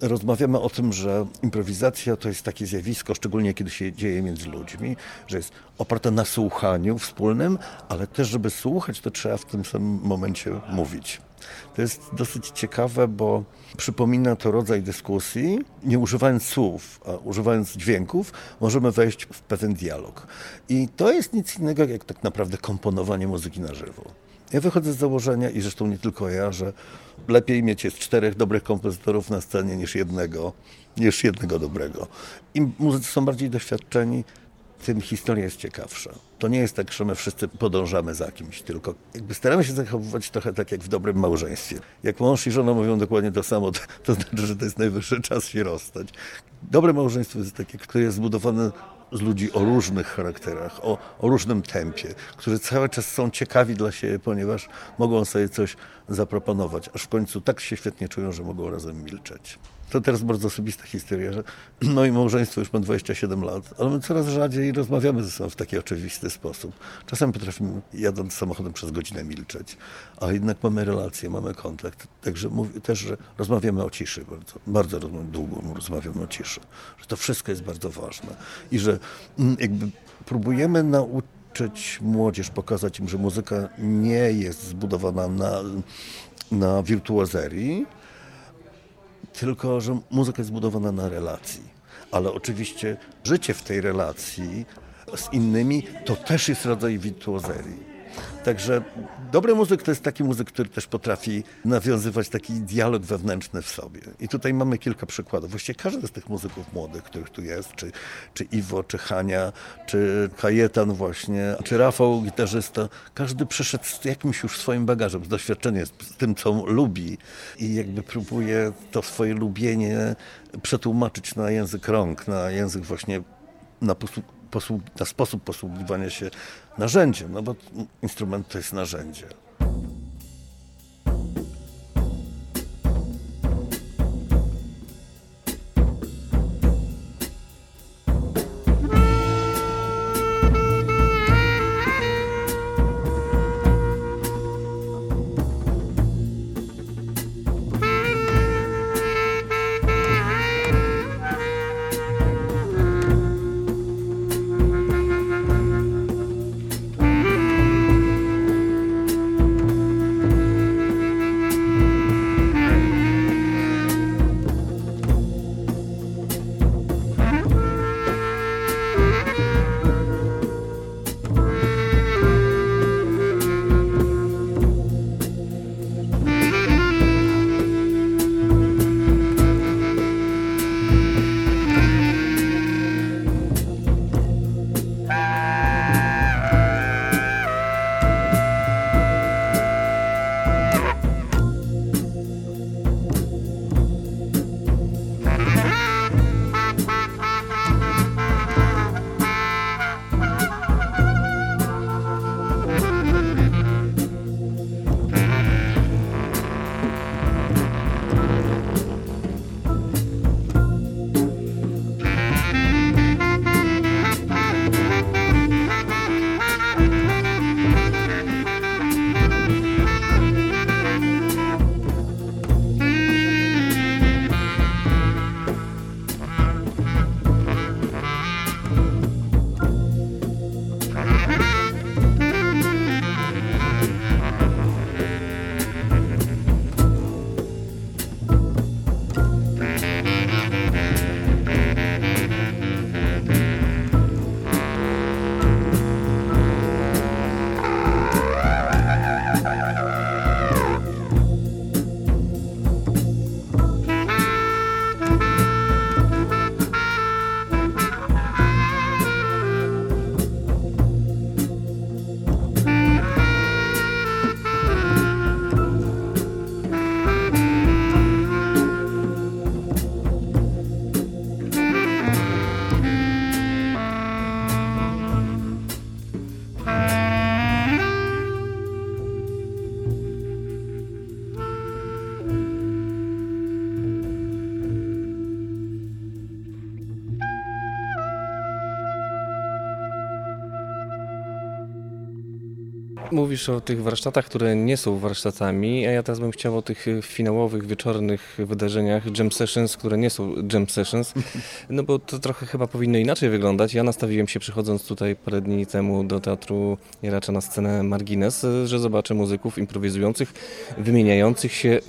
Rozmawiamy o tym, że improwizacja to jest takie zjawisko, szczególnie kiedy się dzieje między ludźmi, że jest oparte na słuchaniu wspólnym, ale też, żeby słuchać, to trzeba w tym samym momencie mówić. To jest dosyć ciekawe, bo przypomina to rodzaj dyskusji. Nie używając słów, a używając dźwięków, możemy wejść w pewien dialog. I to jest nic innego jak tak naprawdę komponowanie muzyki na żywo. Ja wychodzę z założenia, i zresztą nie tylko ja, że lepiej mieć jest czterech dobrych kompozytorów na scenie niż jednego, niż jednego dobrego. Im muzycy są bardziej doświadczeni, tym historia jest ciekawsza. To nie jest tak, że my wszyscy podążamy za kimś, tylko jakby staramy się zachowywać trochę tak jak w dobrym małżeństwie. Jak mąż i żona mówią dokładnie to samo, to, to znaczy, że to jest najwyższy czas się rozstać. Dobre małżeństwo jest takie, które jest zbudowane z ludzi o różnych charakterach, o, o różnym tempie, którzy cały czas są ciekawi dla siebie, ponieważ mogą sobie coś zaproponować, aż w końcu tak się świetnie czują, że mogą razem milczeć. To teraz bardzo osobista historia, że moje małżeństwo już ma 27 lat, ale my coraz rzadziej rozmawiamy ze sobą w taki oczywisty sposób. Czasem potrafimy jadąc samochodem przez godzinę milczeć, a jednak mamy relacje, mamy kontakt. Także mówię też, że rozmawiamy o ciszy bardzo, bardzo długo rozmawiamy o ciszy, że to wszystko jest bardzo ważne i że mm, jakby próbujemy nauczyć młodzież, pokazać im, że muzyka nie jest zbudowana na, na wirtuozerii, tylko że muzyka jest zbudowana na relacji. Ale oczywiście życie w tej relacji z innymi to też jest rodzaj wirtuozerii. Także dobry muzyk to jest taki muzyk, który też potrafi nawiązywać taki dialog wewnętrzny w sobie. I tutaj mamy kilka przykładów. Właściwie każdy z tych muzyków młodych, których tu jest, czy, czy Iwo, czy Hania, czy Kajetan właśnie, czy Rafał, gitarzysta, każdy przeszedł z jakimś już swoim bagażem, z doświadczeniem, z tym, co lubi i jakby próbuje to swoje lubienie przetłumaczyć na język rąk, na język właśnie na, posług, posług, na sposób posługiwania się narzędziem, no bo instrument to jest narzędzie. Mówisz o tych warsztatach, które nie są warsztatami, a ja teraz bym chciał o tych finałowych, wieczornych wydarzeniach, jam sessions, które nie są jam sessions, no bo to trochę chyba powinno inaczej wyglądać. Ja nastawiłem się przychodząc tutaj parę dni temu do Teatru Jaracza na scenę Margines, że zobaczę muzyków improwizujących, wymieniających się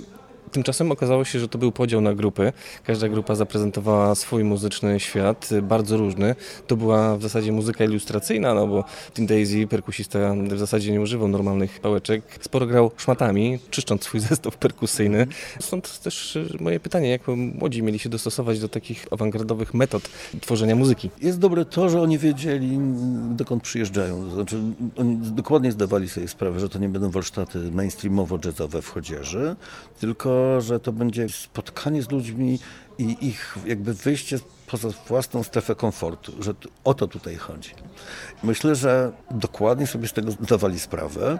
Tymczasem okazało się, że to był podział na grupy. Każda grupa zaprezentowała swój muzyczny świat, y, bardzo różny. To była w zasadzie muzyka ilustracyjna, no bo Tim Daisy, perkusista, w zasadzie nie używał normalnych pałeczek. Sporo grał szmatami, czyszcząc swój zestaw perkusyjny. Stąd też y, moje pytanie, jak młodzi mieli się dostosować do takich awangardowych metod tworzenia muzyki? Jest dobre to, że oni wiedzieli, dokąd przyjeżdżają. Znaczy, oni dokładnie zdawali sobie sprawę, że to nie będą warsztaty mainstreamowo-jazzowe w chodzieży, tylko że to będzie spotkanie z ludźmi i ich jakby wyjście poza własną strefę komfortu, że o to tutaj chodzi. Myślę, że dokładnie sobie z tego zdawali sprawę.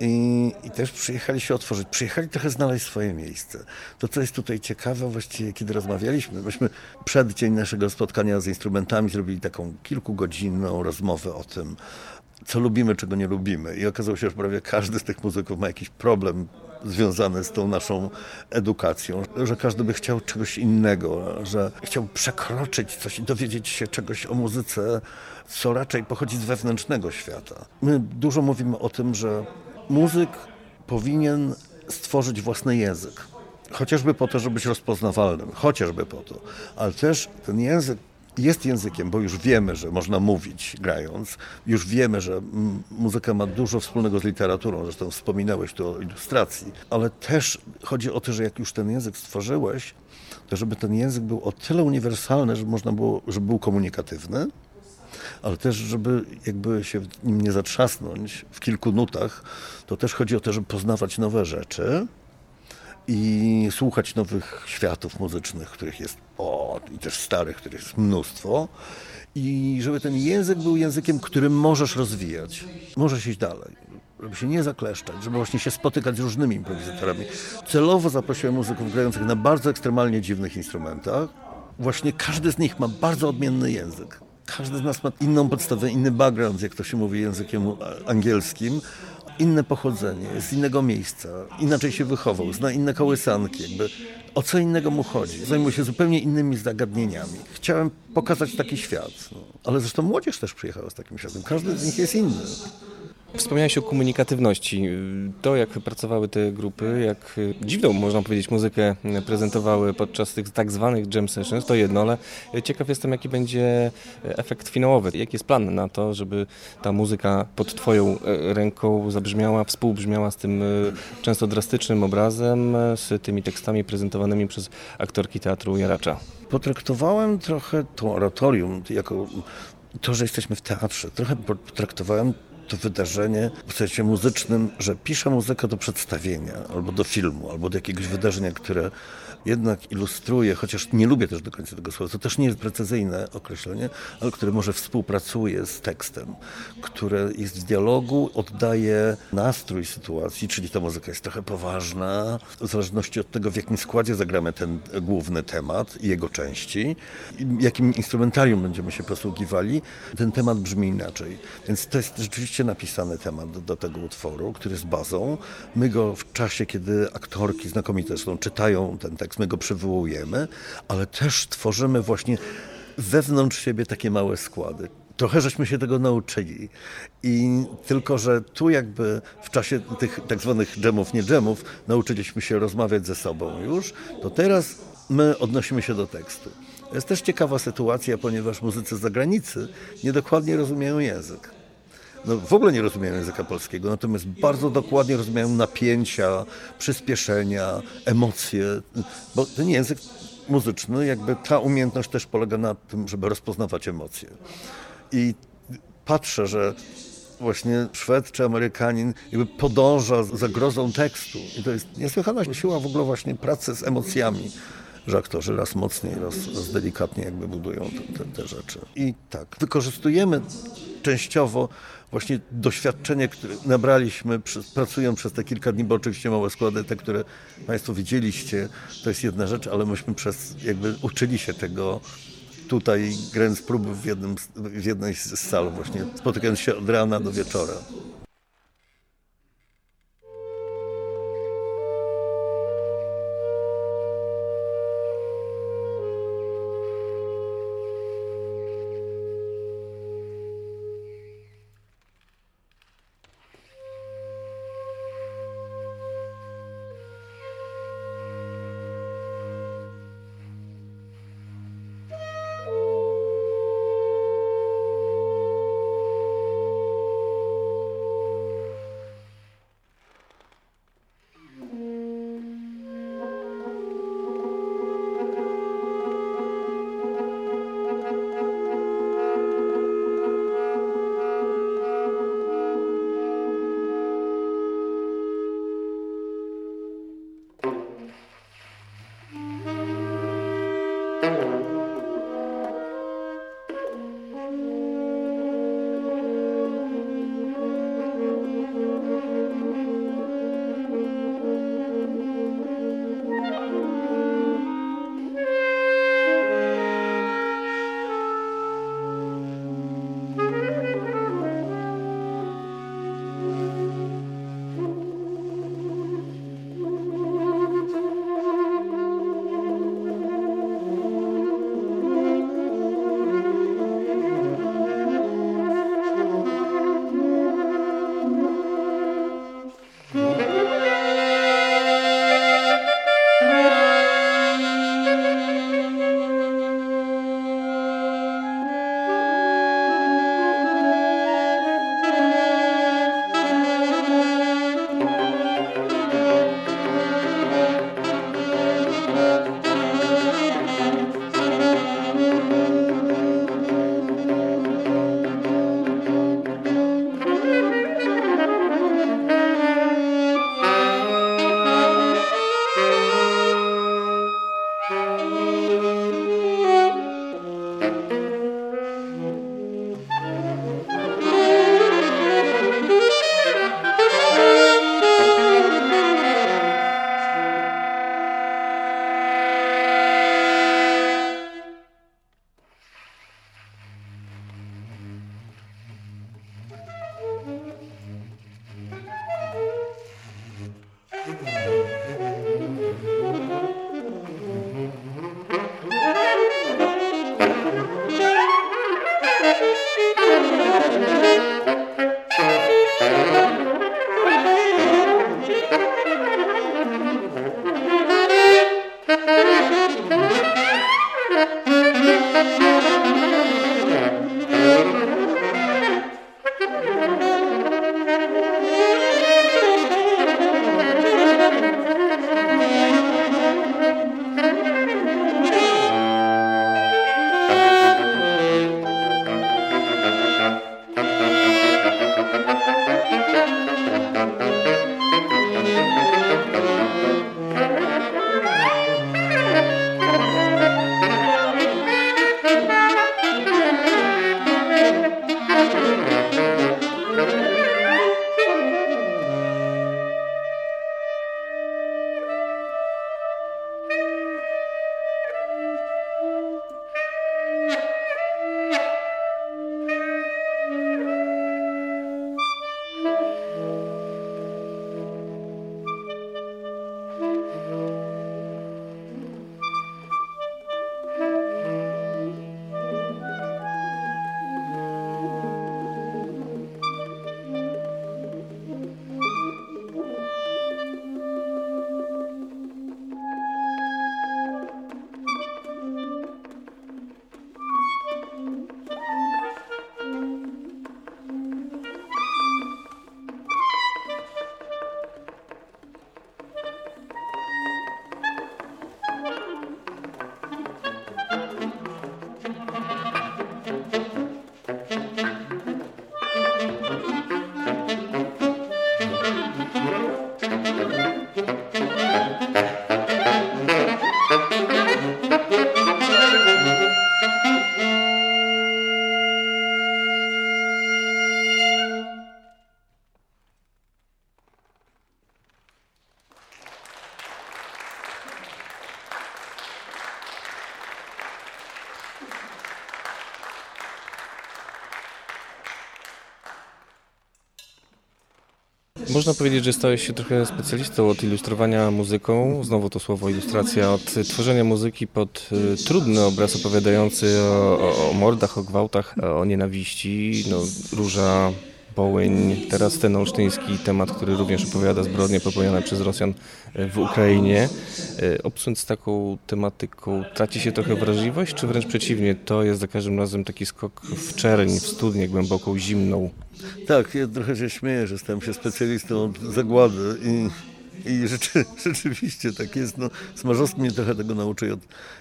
I, I też przyjechali się otworzyć, przyjechali trochę znaleźć swoje miejsce. To, co jest tutaj ciekawe, właściwie kiedy rozmawialiśmy, myśmy przed dzień naszego spotkania z instrumentami zrobili taką kilkugodzinną rozmowę o tym, co lubimy, czego nie lubimy. I okazało się, że prawie każdy z tych muzyków ma jakiś problem związany z tą naszą edukacją, że każdy by chciał czegoś innego, że chciał przekroczyć coś i dowiedzieć się czegoś o muzyce, co raczej pochodzi z wewnętrznego świata. My dużo mówimy o tym, że muzyk powinien stworzyć własny język. Chociażby po to, żeby być rozpoznawalnym, chociażby po to, ale też ten język jest językiem, bo już wiemy, że można mówić grając, już wiemy, że muzyka ma dużo wspólnego z literaturą, zresztą wspominałeś tu o ilustracji, ale też chodzi o to, że jak już ten język stworzyłeś, to żeby ten język był o tyle uniwersalny, żeby można było, żeby był komunikatywny, ale też, żeby jakby się nim nie zatrzasnąć w kilku nutach, to też chodzi o to, żeby poznawać nowe rzeczy i słuchać nowych światów muzycznych, których jest o, i też starych, których jest mnóstwo. I żeby ten język był językiem, którym możesz rozwijać. Możesz iść dalej. Żeby się nie zakleszczać, żeby właśnie się spotykać z różnymi improwizatorami. Celowo zaprosiłem muzyków grających na bardzo ekstremalnie dziwnych instrumentach. Właśnie każdy z nich ma bardzo odmienny język. Każdy z nas ma inną podstawę, inny background, jak to się mówi językiem angielskim, inne pochodzenie, z innego miejsca, inaczej się wychował, zna inne kołysanki, jakby o co innego mu chodzi. Zajmuje się zupełnie innymi zagadnieniami. Chciałem pokazać taki świat, no. ale zresztą młodzież też przyjechała z takim światem. Każdy z nich jest inny. Wspomniałeś o komunikatywności. To, jak pracowały te grupy, jak dziwną, można powiedzieć, muzykę prezentowały podczas tych tak zwanych jam sessions, to jedno, ale ciekaw jestem, jaki będzie efekt finałowy. Jaki jest plan na to, żeby ta muzyka pod Twoją ręką zabrzmiała, współbrzmiała z tym często drastycznym obrazem, z tymi tekstami prezentowanymi przez aktorki Teatru Jaracza? Potraktowałem trochę to oratorium jako to, że jesteśmy w teatrze. Trochę potraktowałem to wydarzenie w sensie muzycznym, że piszę muzykę do przedstawienia, albo do filmu, albo do jakiegoś wydarzenia, które jednak ilustruje, chociaż nie lubię też do końca tego słowa, to też nie jest precyzyjne określenie, ale które może współpracuje z tekstem, które jest w dialogu, oddaje nastrój sytuacji, czyli ta muzyka jest trochę poważna, w zależności od tego, w jakim składzie zagramy ten główny temat i jego części, jakim instrumentarium będziemy się posługiwali, ten temat brzmi inaczej. Więc to jest rzeczywiście napisany temat do, do tego utworu, który jest bazą. My go w czasie, kiedy aktorki znakomite zresztą czytają ten tekst, my go przywołujemy, ale też tworzymy właśnie wewnątrz siebie takie małe składy. Trochę żeśmy się tego nauczyli. I tylko, że tu jakby w czasie tych tak zwanych dżemów, nie dżemów, nauczyliśmy się rozmawiać ze sobą już, to teraz my odnosimy się do tekstu. Jest też ciekawa sytuacja, ponieważ muzycy z zagranicy niedokładnie rozumieją język no, w ogóle nie rozumieją języka polskiego, natomiast bardzo dokładnie rozumieją napięcia, przyspieszenia, emocje, bo ten język muzyczny, jakby ta umiejętność też polega na tym, żeby rozpoznawać emocje. I patrzę, że właśnie Szwed czy Amerykanin jakby podąża za grozą tekstu. I to jest niesłychana siła w ogóle właśnie pracy z emocjami że aktorzy raz mocniej, raz, raz delikatnie jakby budują te, te, te rzeczy. I tak, wykorzystujemy częściowo właśnie doświadczenie, które nabraliśmy pracując przez te kilka dni, bo oczywiście małe składy, te, które Państwo widzieliście, to jest jedna rzecz, ale myśmy przez, jakby uczyli się tego tutaj, grając próby w, jednym, w jednej z sal właśnie, spotykając się od rana do wieczora. Można powiedzieć, że stałeś się trochę specjalistą od ilustrowania muzyką, znowu to słowo ilustracja, od tworzenia muzyki pod y, trudny obraz opowiadający o, o, o mordach, o gwałtach, o nienawiści, no, Róża, Teraz ten olsztyński temat, który również opowiada zbrodnie popełnione przez Rosjan y, w Ukrainie. Y, Obcując z taką tematyką, traci się trochę wrażliwość, czy wręcz przeciwnie, to jest za każdym razem taki skok w czerń, w studnię głęboką, zimną, Tak, ja trochę się śmieję, że stałem się specjalistą od zagłady i, i rzeczy, rzeczywiście tak jest. No, Smarzowski mnie trochę tego nauczył.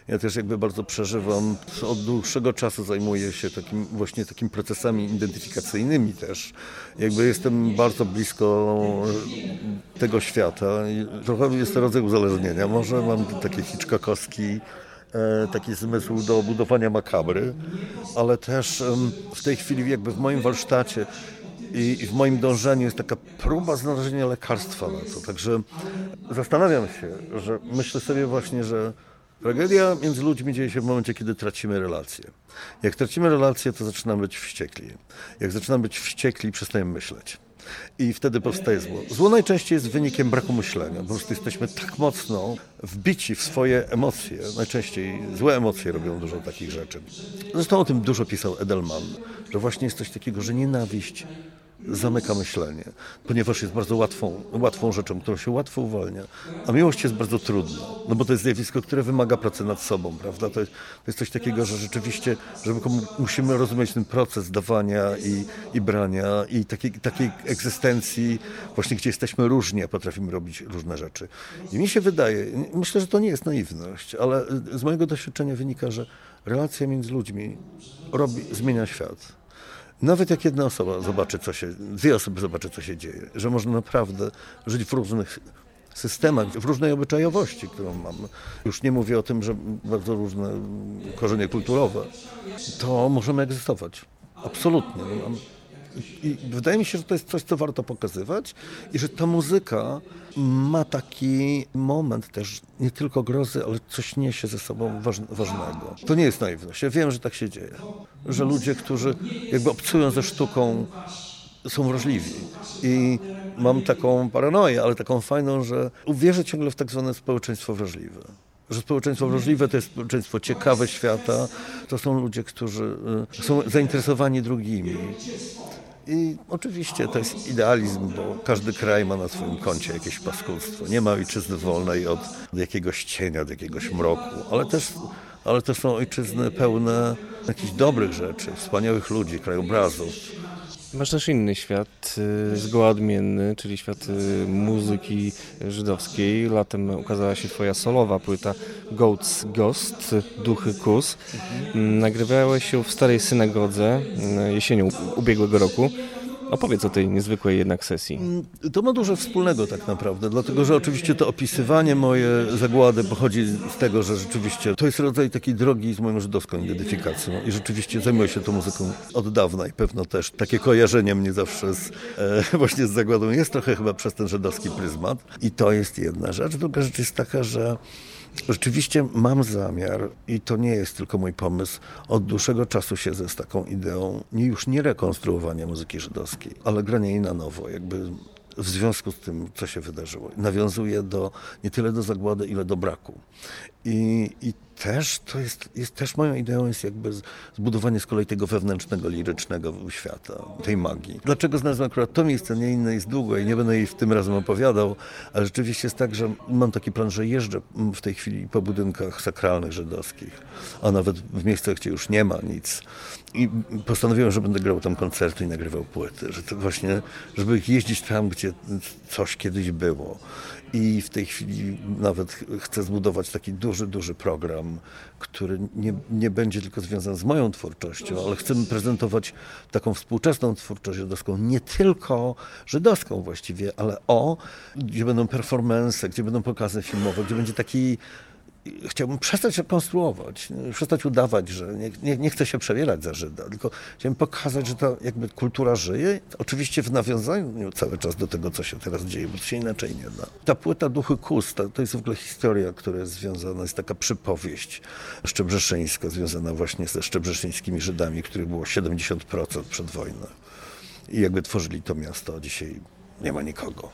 Ja, też jakby bardzo przeżywam, od dłuższego czasu zajmuję się takim, właśnie takimi procesami identyfikacyjnymi też. Jakby jestem bardzo blisko tego świata i trochę jest to rodzaj uzależnienia. Może mam taki hitchcockowski e, taki zmysł do budowania makabry, ale też w tej chwili jakby w moim warsztacie i, w moim dążeniu jest taka próba znalezienia lekarstwa na to. Także zastanawiam się, że myślę sobie właśnie, że tragedia między ludźmi dzieje się w momencie, kiedy tracimy relacje. Jak tracimy relacje, to zaczynamy być wściekli. Jak zaczynamy być wściekli, przestajemy myśleć. I wtedy powstaje zło. Zło najczęściej jest wynikiem braku myślenia. Po prostu jesteśmy tak mocno wbici w swoje emocje. Najczęściej złe emocje robią dużo takich rzeczy. Zresztą o tym dużo pisał Edelman, że właśnie jest coś takiego, że nienawiść zamyka myślenie, ponieważ jest bardzo łatwą, łatwą rzeczą, którą się łatwo uwalnia, a miłość jest bardzo trudna, no bo to jest zjawisko, które wymaga pracy nad sobą, prawda? To jest, to jest coś takiego, że rzeczywiście, że my komu- musimy rozumieć ten proces dawania i, i brania i takiej, takiej egzystencji właśnie, gdzie jesteśmy różni, a potrafimy robić różne rzeczy. I mi się wydaje, myślę, że to nie jest naiwność, ale z mojego doświadczenia wynika, że relacja między ludźmi robi, zmienia świat. Nawet jak jedna osoba zobaczy, co się, dwie osoby zobaczy, co się dzieje, że można naprawdę żyć w różnych systemach, w różnej obyczajowości, którą mamy. Już nie mówię o tym, że bardzo różne korzenie kulturowe. To możemy egzystować. Absolutnie. No, mam- I wydaje mi się, że to jest coś, co warto pokazywać i że ta muzyka ma taki moment też nie tylko grozy, ale coś niesie ze sobą waż, ważnego. To nie jest naiwność. Ja wiem, że tak się dzieje. Że ludzie, którzy jakby obcują ze sztuką, są wrażliwi. I mam taką paranoję, ale taką fajną, że uwierzę ciągle w tak zwane społeczeństwo wrażliwe. Że społeczeństwo wrażliwe to jest społeczeństwo ciekawe świata, to są ludzie, którzy y, są zainteresowani drugimi. I oczywiście to jest idealizm, bo każdy kraj ma na swoim koncie jakieś paskudztwo. Nie ma ojczyzny wolnej od jakiegoś cienia, od jakiegoś mroku, ale też, ale też są ojczyzny pełne jakichś dobrych rzeczy, wspaniałych ludzi, krajobrazów. Masz też inny świat, y, zgoła odmienny, czyli świat y, muzyki żydowskiej. Latem ukazała się twoja solowa płyta Goats Ghost, Duchy Kus. Mm, Nagrywałeś się w starej synagodze y, jesienią ubiegłego roku. Opowiedz o tej niezwykłej jednak sesji. To ma dużo wspólnego tak naprawdę, dlatego że oczywiście to opisywanie moje zagłady pochodzi z tego, że rzeczywiście to jest rodzaj takiej drogi z moją żydowską identyfikacją i rzeczywiście zajmuję się tą muzyką od dawna i pewno też takie kojarzenie mnie zawsze z, e, właśnie z zagładą jest trochę chyba przez ten żydowski pryzmat i to jest jedna rzecz. Druga rzecz jest taka, że Rzeczywiście mam zamiar i to nie jest tylko mój pomysł. Od dłuższego czasu siedzę z taką ideą nie już nie rekonstruowania muzyki żydowskiej, ale grania jej na nowo, jakby w związku z tym, co się wydarzyło. Nawiązuje do, nie tyle do zagłady, ile do braku. I, i też to jest, jest też moją ideą jest jakby zbudowanie z kolei tego wewnętrznego, lirycznego świata, tej magii. Dlaczego znalazłem akurat to miejsce, nie inne jest długo i nie będę jej w tym razem opowiadał, ale rzeczywiście jest tak, że mam taki plan, że jeżdżę w tej chwili po budynkach sakralnych żydowskich, a nawet w miejscach, gdzie już nie ma nic. I postanowiłem, że będę grał tam koncerty i nagrywał płyty, że to właśnie, żeby jeździć tam, gdzie coś kiedyś było. I w tej chwili nawet ch- chcę zbudować taki duży, duży program, który nie, nie będzie tylko związany z moją twórczością, ale chcemy prezentować taką współczesną twórczość żydowską, nie tylko żydowską właściwie, ale o, gdzie będą performance, gdzie będą pokazy filmowe, gdzie będzie taki chciałbym przestać rekonstruować, przestać udawać, że nie, nie, nie chcę się przebierać za Żyda, tylko chciałbym pokazać, że ta jakby kultura żyje, oczywiście w nawiązaniu cały czas do tego, co się teraz dzieje, bo to się inaczej nie da. Ta płyta Duchy Kus, to, to jest w ogóle historia, która jest związana, jest taka przypowieść szczebrzeszyńska, związana właśnie ze szczebrzeszyńskimi Żydami, których było 70% przed wojną. I jakby tworzyli to miasto, a dzisiaj Nie ma nikogo.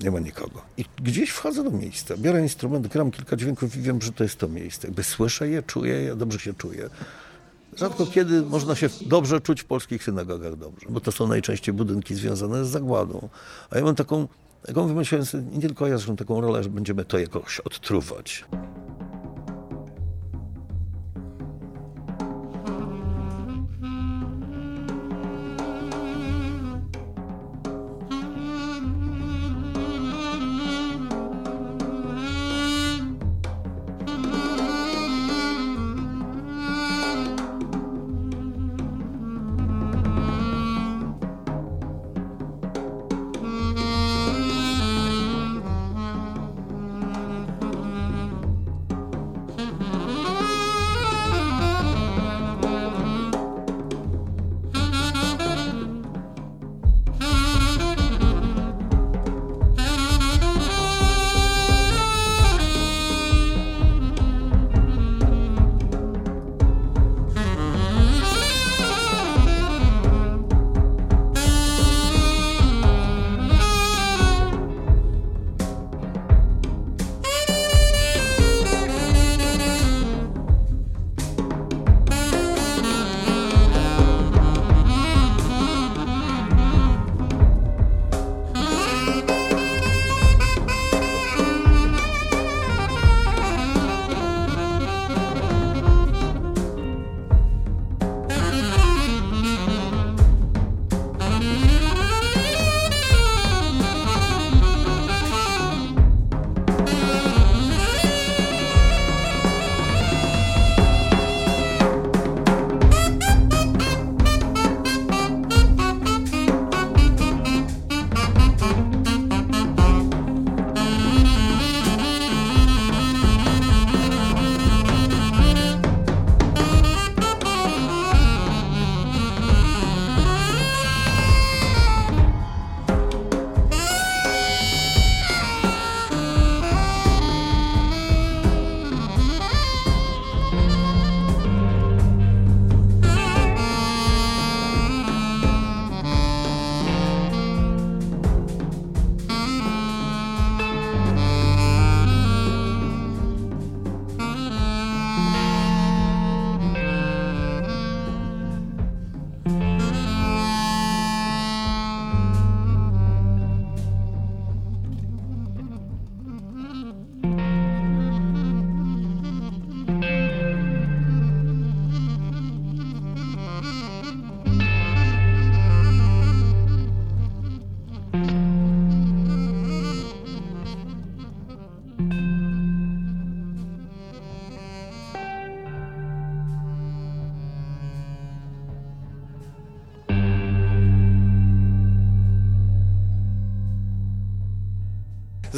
Nie ma nikogo. I gdzieś wchodzę do miejsca, biorę instrument, gram kilka dźwięków i wiem, że to jest to miejsce. Jakby słyszę je, czuję je, dobrze się czuję. Rzadko kiedy można się dobrze czuć w polskich synagogach dobrze, bo to są najczęściej budynki związane z zagładą. A ja mam taką, jaką wymyśliłem nie tylko ja, zresztą taką rolę, że będziemy to jakoś odtruwać.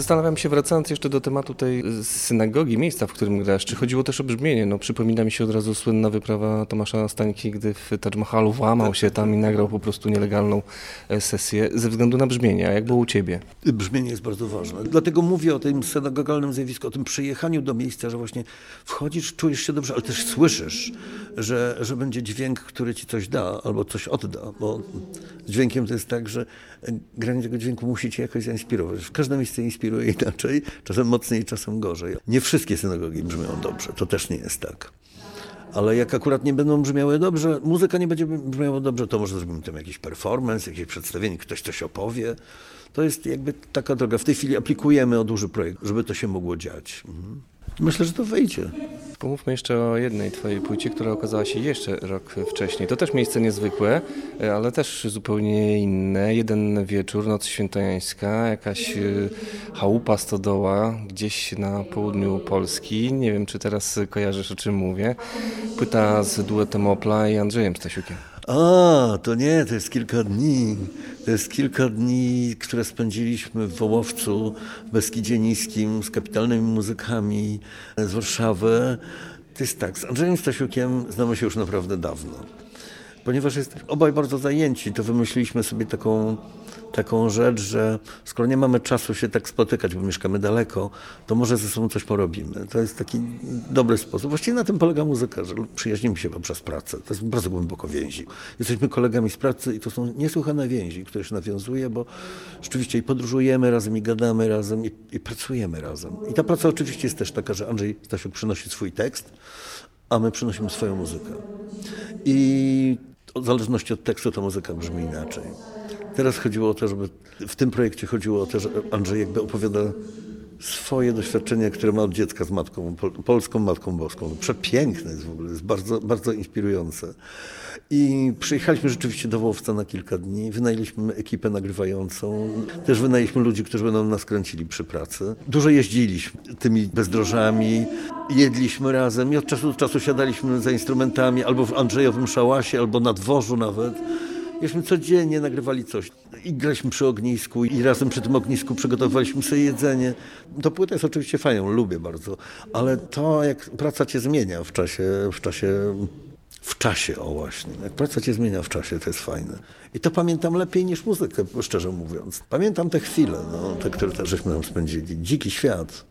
Zastanawiam się, wracając jeszcze do tematu tej synagogi, miejsca, w którym grasz, czy chodziło też o brzmienie? No, przypomina mi się od razu słynna wyprawa Tomasza Stańki, gdy w Taj Mahalu włamał się tam i nagrał po prostu nielegalną e, sesję ze względu na brzmienie. A jak było u ciebie? Brzmienie jest bardzo ważne. Dlatego mówię o tym synagogalnym zjawisku, o tym przyjechaniu do miejsca, że właśnie wchodzisz, czujesz się dobrze, ale też słyszysz, że, że będzie dźwięk, który ci coś da albo coś odda, bo z dźwiękiem to jest tak, że granie tego dźwięku musi cię jakoś zainspirować. W każde miejsce inspiruje inaczej, czasem mocniej, czasem gorzej. Nie wszystkie synagogi brzmią dobrze, to też nie jest tak. Ale jak akurat nie będą brzmiały dobrze, muzyka nie będzie brzmiała dobrze, to może zrobimy tam jakiś performance, jakieś przedstawienie, ktoś coś opowie. To jest jakby taka droga. W tej chwili aplikujemy o duży projekt, żeby to się mogło dziać. Mhm. Myślę, że to wyjdzie. Pomówmy jeszcze o jednej twojej płycie, która okazała się jeszcze rok wcześniej. To też miejsce niezwykłe, ale też zupełnie inne. Jeden wieczór, noc świętojańska, jakaś y, chałupa stodoła gdzieś na południu Polski. Nie wiem, czy teraz kojarzysz, o czym mówię. Płyta z duetem Opla i Andrzejem Stasiukiem. A, to nie, to jest kilka dni. To jest kilka dni, które spędziliśmy w Wołowcu, w Beskidzie Niskim, z kapitalnymi muzykami z Warszawy. To jest tak, z Andrzejem Stasiukiem znamy się już naprawdę dawno. ponieważ jesteśmy obaj bardzo zajęci, to wymyśliliśmy sobie taką, taką rzecz, że skoro nie mamy czasu się tak spotykać, bo mieszkamy daleko, to może ze sobą coś porobimy. To jest taki dobry sposób. Właściwie na tym polega muzyka, że przyjaźnimy się poprzez pracę. To jest bardzo głęboko więzi. Jesteśmy kolegami z pracy i to są niesłychane więzi, które się nawiązuje, bo rzeczywiście i podróżujemy razem, i gadamy razem, i, i pracujemy razem. I ta praca oczywiście jest też taka, że Andrzej Stasiuk przynosi swój tekst, a my przynosimy swoją muzykę. I w zależności od tekstu ta muzyka brzmi inaczej. Teraz chodziło o to, żeby w tym projekcie chodziło o to, że Andrzej jakby opowiada swoje doświadczenia, które ma od dziecka z matką, pol, polską matką boską. No, przepiękne jest w ogóle, jest bardzo, bardzo inspirujące. I przyjechaliśmy rzeczywiście do Wołowca na kilka dni, wynajęliśmy ekipę nagrywającą, też wynajęliśmy ludzi, którzy będą nas kręcili przy pracy. Dużo jeździliśmy tymi bezdrożami, jedliśmy razem i od czasu do czasu siadaliśmy za instrumentami albo w Andrzejowym szałasie, albo na dworzu nawet. Myśmy codziennie nagrywali coś i graliśmy przy ognisku i razem przy tym ognisku przygotowywaliśmy sobie jedzenie. To płyta jest oczywiście fajną, lubię bardzo, ale to jak praca cię zmienia w czasie, w czasie, w czasie, o właśnie, jak praca cię zmienia w czasie, to jest fajne. I to pamiętam lepiej niż muzykę, szczerze mówiąc. Pamiętam te chwile, no, te, które też żeśmy tam spędzili. Dziki świat.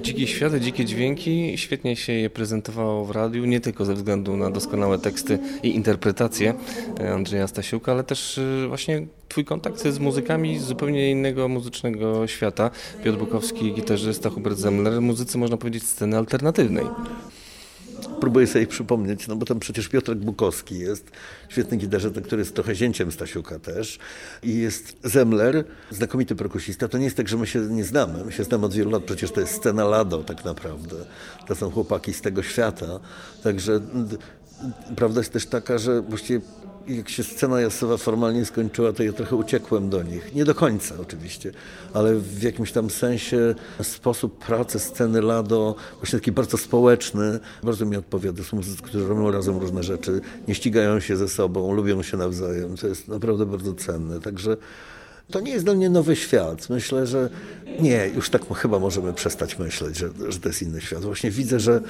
Dziki świat, dzikie dźwięki, świetnie się je prezentowało w radiu, nie tylko ze względu na doskonałe teksty i interpretacje e, Andrzeja Stasiuka, ale też e, właśnie twój kontakt z muzykami z zupełnie innego muzycznego świata. Piotr Bukowski, gitarzysta, Hubert Zemler, muzycy można powiedzieć sceny alternatywnej. Próbuję sobie przypomnieć, no bo tam przecież Piotrek Bukowski jest, świetny gitarzysta, który jest trochę zięciem Stasiuka też. I jest Zemler, znakomity perkusista. To nie jest tak, że my się nie znamy. My się znamy od wielu lat, przecież to jest scena Lado tak naprawdę. To są chłopaki z tego świata. Także prawda jest też taka, że właściwie jak się scena jasowa formalnie skończyła, to ja trochę uciekłem do nich. Nie do końca oczywiście, ale w jakimś tam sensie sposób pracy sceny Lado, właśnie taki bardzo społeczny, bardzo mi odpowiada. Są muzycy, którzy robią razem różne rzeczy, nie ścigają się ze sobą, lubią się nawzajem. To jest naprawdę bardzo cenne. Także to nie jest dla mnie nowy świat. Myślę, że nie, już tak chyba możemy przestać myśleć, że, że to jest inny świat. Właśnie widzę, że,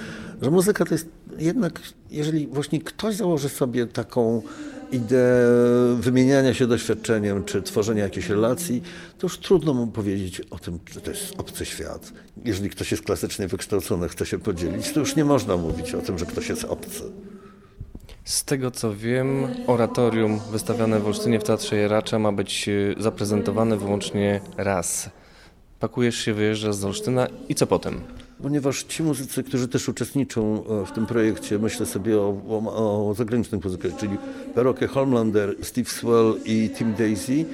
że muzyka to jest jednak, jeżeli właśnie ktoś założy sobie taką ideę wymieniania się doświadczeniem czy tworzenia jakiejś relacji, to już trudno mu powiedzieć o tym, że to jest obcy świat. Jeżeli ktoś jest klasycznie wykształcony, chce się podzielić, to już nie można mówić o tym, że ktoś jest obcy. Z tego co wiem, oratorium wystawione w Olsztynie w Teatrze Jeracza ma być y, zaprezentowane wyłącznie raz. Pakujesz się, wyjeżdżasz z Olsztyna i co potem? Ponieważ ci muzycy, którzy też uczestniczą e, w tym projekcie, myślę sobie o, o, o zagranicznych muzykach, czyli Peroke Holmlander, Steve Swell i Tim Daisy,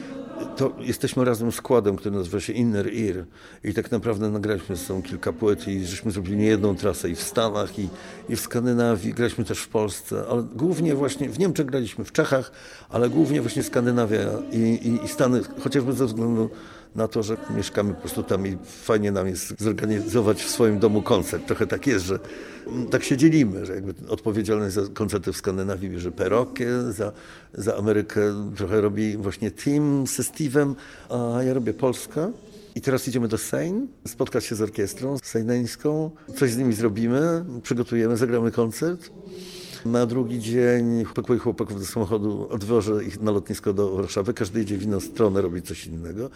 to jesteśmy razem składem, który nazywa się Inner Ear i tak naprawdę nagraliśmy ze sobą kilka płyt i żeśmy zrobili niejedną trasę i w Stanach i, i w Skandynawii, graliśmy też w Polsce, ale głównie właśnie w Niemczech graliśmy, w Czechach, ale głównie właśnie Skandynawia i, i, i Stany, chociażby ze względu na to, że mieszkamy po prostu tam i fajnie nam jest zorganizować w swoim domu koncert. Trochę tak jest, że mm, tak się dzielimy, że jakby odpowiedzialność za koncerty w Skandynawii bierze Perokie, za, za Amerykę trochę robi właśnie Tim ze Steve'em, a ja robię Polskę. I teraz idziemy do Sejn, spotkać się z orkiestrą sejneńską, coś z nimi zrobimy, przygotujemy, zagramy koncert. Na drugi dzień pakuję chłopaków do samochodu, odwożę ich na lotnisko do Warszawy. Każdy idzie w inną stronę, robi coś innego.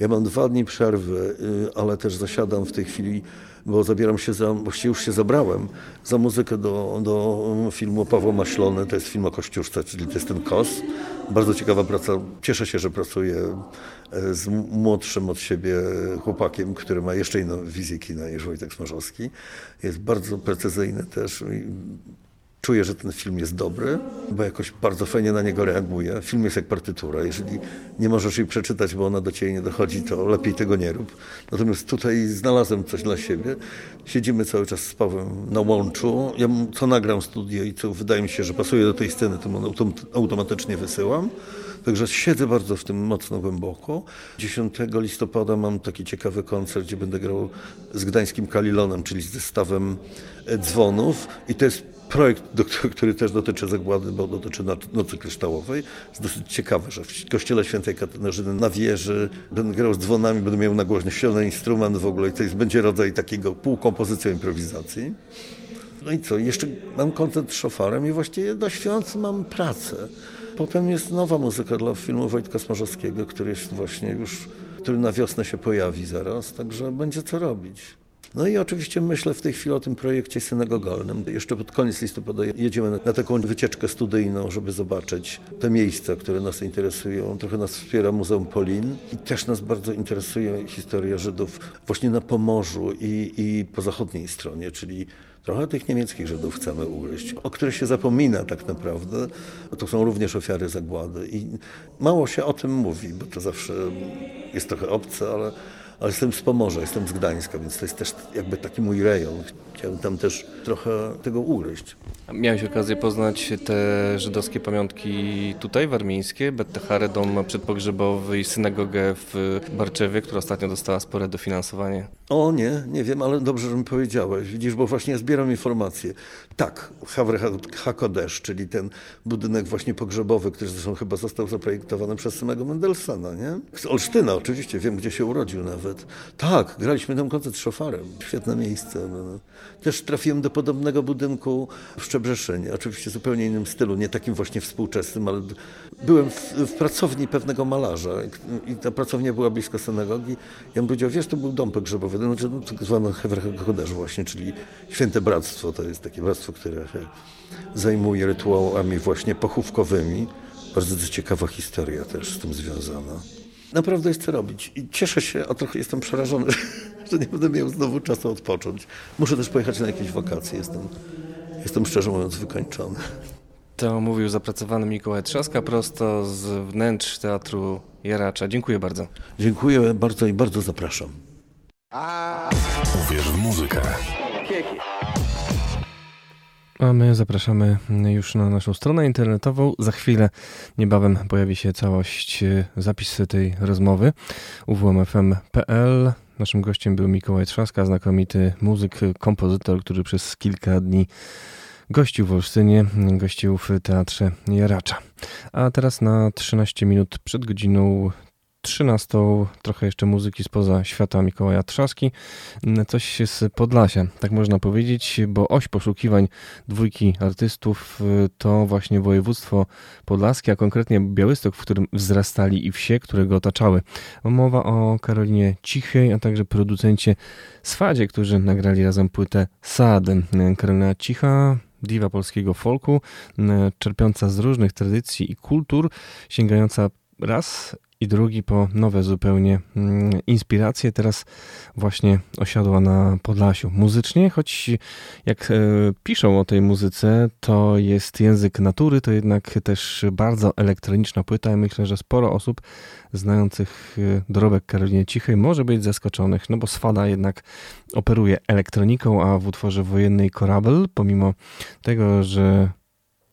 Ja mam dwa dni przerwy, y, ale też zasiadam w tej chwili, bo zabieram się za, właściwie już się zabrałem, za muzykę do, do filmu Pawła Maślony. To jest film o Kościuszce, czyli to jest ten KOS. Bardzo ciekawa praca. Cieszę się, że pracuję e, z młodszym od siebie chłopakiem, który ma jeszcze inną wizję kina niż Wojtek Smarzowski. Jest bardzo precyzyjny też. Czuję, że ten film jest dobry, bo jakoś bardzo fajnie na niego reaguję. Film jest jak partytura. Jeżeli nie możesz jej przeczytać, bo ona do ciebie nie dochodzi, to lepiej tego nie rób. Natomiast tutaj znalazłem coś dla siebie. Siedzimy cały czas z Pawłem na łączu. Ja co nagram studio i co wydaje mi się, że pasuje do tej sceny, to automatycznie wysyłam. Także siedzę bardzo w tym mocno głęboko. 10 listopada mam taki ciekawy koncert, gdzie będę grał z gdańskim Kalilonem, czyli z zestawem e, dzwonów. I to jest projekt, do, który też dotyczy zagłady, bo dotyczy Nocy Kryształowej. Jest dosyć ciekawe, że w kościele świętej Katarzyny na wieży będę grał z dzwonami, będę miał nagłośniony instrument w ogóle i to jest, będzie rodzaj takiego półkompozycji improwizacji. No i co, jeszcze mam koncert z szofarem i właściwie do świąt mam pracę. Potem jest nowa muzyka dla filmu Wojtka Smarzowskiego, który jest właśnie już, który na wiosnę się pojawi zaraz, także będzie co robić. No i oczywiście myślę w tej chwili o tym projekcie synagogalnym. Jeszcze pod koniec listopada jedziemy na, taką wycieczkę studyjną, żeby zobaczyć te miejsca, które nas interesują. Trochę nas wspiera Muzeum Polin i też nas bardzo interesuje historia Żydów właśnie na Pomorzu i, i po zachodniej stronie, czyli Trochę tych niemieckich Żydów chcemy ugryźć, o których się zapomina tak naprawdę. To są również ofiary zagłady i mało się o tym mówi, bo to zawsze jest trochę obce, ale, ale jestem z Pomorza, jestem z Gdańska, więc to jest też jakby taki mój rejon. Chciałem tam też trochę tego ugryźć. Miałeś okazję poznać te żydowskie pamiątki tutaj, warmińskie, Bettehare, dom przedpogrzebowy i synagogę w Barczewie, która ostatnio dostała spore dofinansowanie. O nie, nie wiem, ale dobrze, że mi powiedziałeś. Widzisz, bo właśnie ja zbieram informacje. Tak, Havre Hakodesz, czyli ten budynek właśnie pogrzebowy, który zresztą chyba został zaprojektowany przez samego Mendelssohna, nie? Z Olsztyna oczywiście, wiem gdzie się urodził nawet. Tak, graliśmy tam koncert szofarem. Świetne miejsce. No. Też trafiłem do podobnego budynku w Szczebrzeszynie, oczywiście w zupełnie innym stylu, nie takim właśnie współczesnym, ale byłem w, w pracowni pewnego malarza i ta pracownia była blisko synagogi. Ja mu powiedział, wiesz, to był dom pogrzebowy, znaczy, no, tak zwany Hewerchoderz właśnie, czyli Święte Bractwo, to jest takie bractwo, które się zajmuje rytuałami właśnie pochówkowymi. Bardzo ciekawa historia też z tym związana. Naprawdę jest co robić i cieszę się, a trochę jestem przerażony, że nie będę miał znowu czasu odpocząć. Muszę też pojechać na jakieś wakacje, jestem, jestem szczerze mówiąc wykończony. To mówił zapracowany Mikołaj Trzaska prosto z wnętrz Teatru Jaracza. Dziękuję bardzo. Dziękuję bardzo i bardzo zapraszam. Uwierz w muzykę. A my zapraszamy już na naszą stronę internetową. Za chwilę, niebawem pojawi się całość e, zapisy tej rozmowy uwmfm.pl. Naszym gościem był Mikołaj Trzaska, znakomity muzyk, kompozytor, który przez kilka dni gościł w Olsztynie, gościł w Teatrze Jaracza. A teraz na 13 minut przed godziną 13 trochę jeszcze muzyki spoza świata Mikołaja Trzaski, coś z Podlasia, tak można powiedzieć, bo oś poszukiwań dwójki artystów y, to właśnie województwo podlaskie, a konkretnie Białystok, w którym wzrastali i wsie, które go otaczały. Mowa o Karolinie Cichej, a także producencie Swadzie, którzy nagrali razem płytę Sad. Karolina Cicha diwa polskiego folku, czerpiąca z różnych tradycji i kultur, sięgająca raz i drugi po nowe zupełnie mm, inspiracje. Teraz właśnie osiadła na Podlasiu. Muzycznie, choć jak e, piszą o tej muzyce, to jest język natury, to jednak też bardzo elektroniczna płyta. Ja myślę, że sporo osób znających e, dorobek Karolinie Cichej może być zaskoczonych, no bo Swada jednak operuje elektroniką, a w utworze wojennej Korabel, pomimo tego, że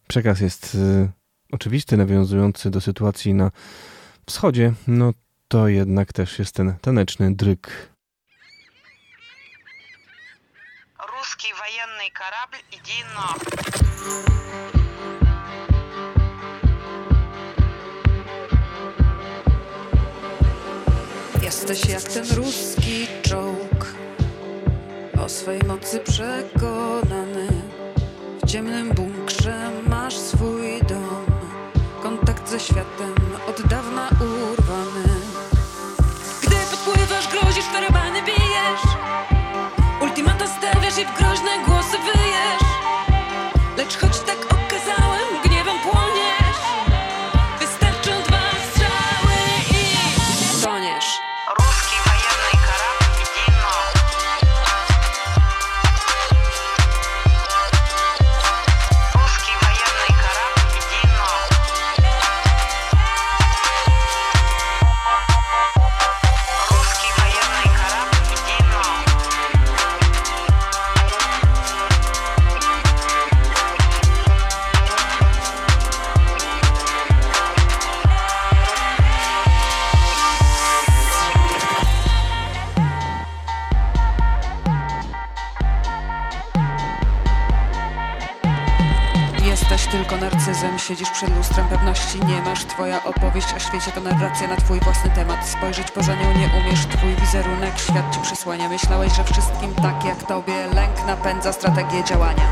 przekaz jest e, oczywisty, nawiązujący do sytuacji na wschodzie, no to jednak też jest ten taneczny dryk. Ruski wojenny karabl idzie. Jesteś jak ten ruski czołg O swej mocy przekonany W ciemnym bunkrze masz swój dom Kontakt ze światem siedzisz przed lustrem pewności nie masz. Twoja opowieść o świecie to narracja na twój własny temat. Spojrzeć poza nią nie umiesz, twój wizerunek świat ci przysłania. Myślałeś, że wszystkim tak jak tobie. Lęk napędza strategię działania.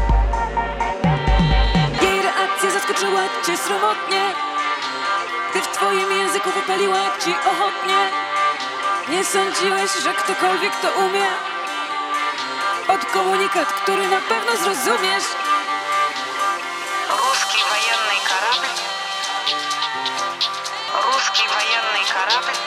Jej reakcja zaskoczyła cię sromotnie. Gdy w twoim języku wypaliła ci ochotnie. Nie sądziłeś, że ktokolwiek to umie. Od komunikat, który na pewno zrozumiesz Caramba.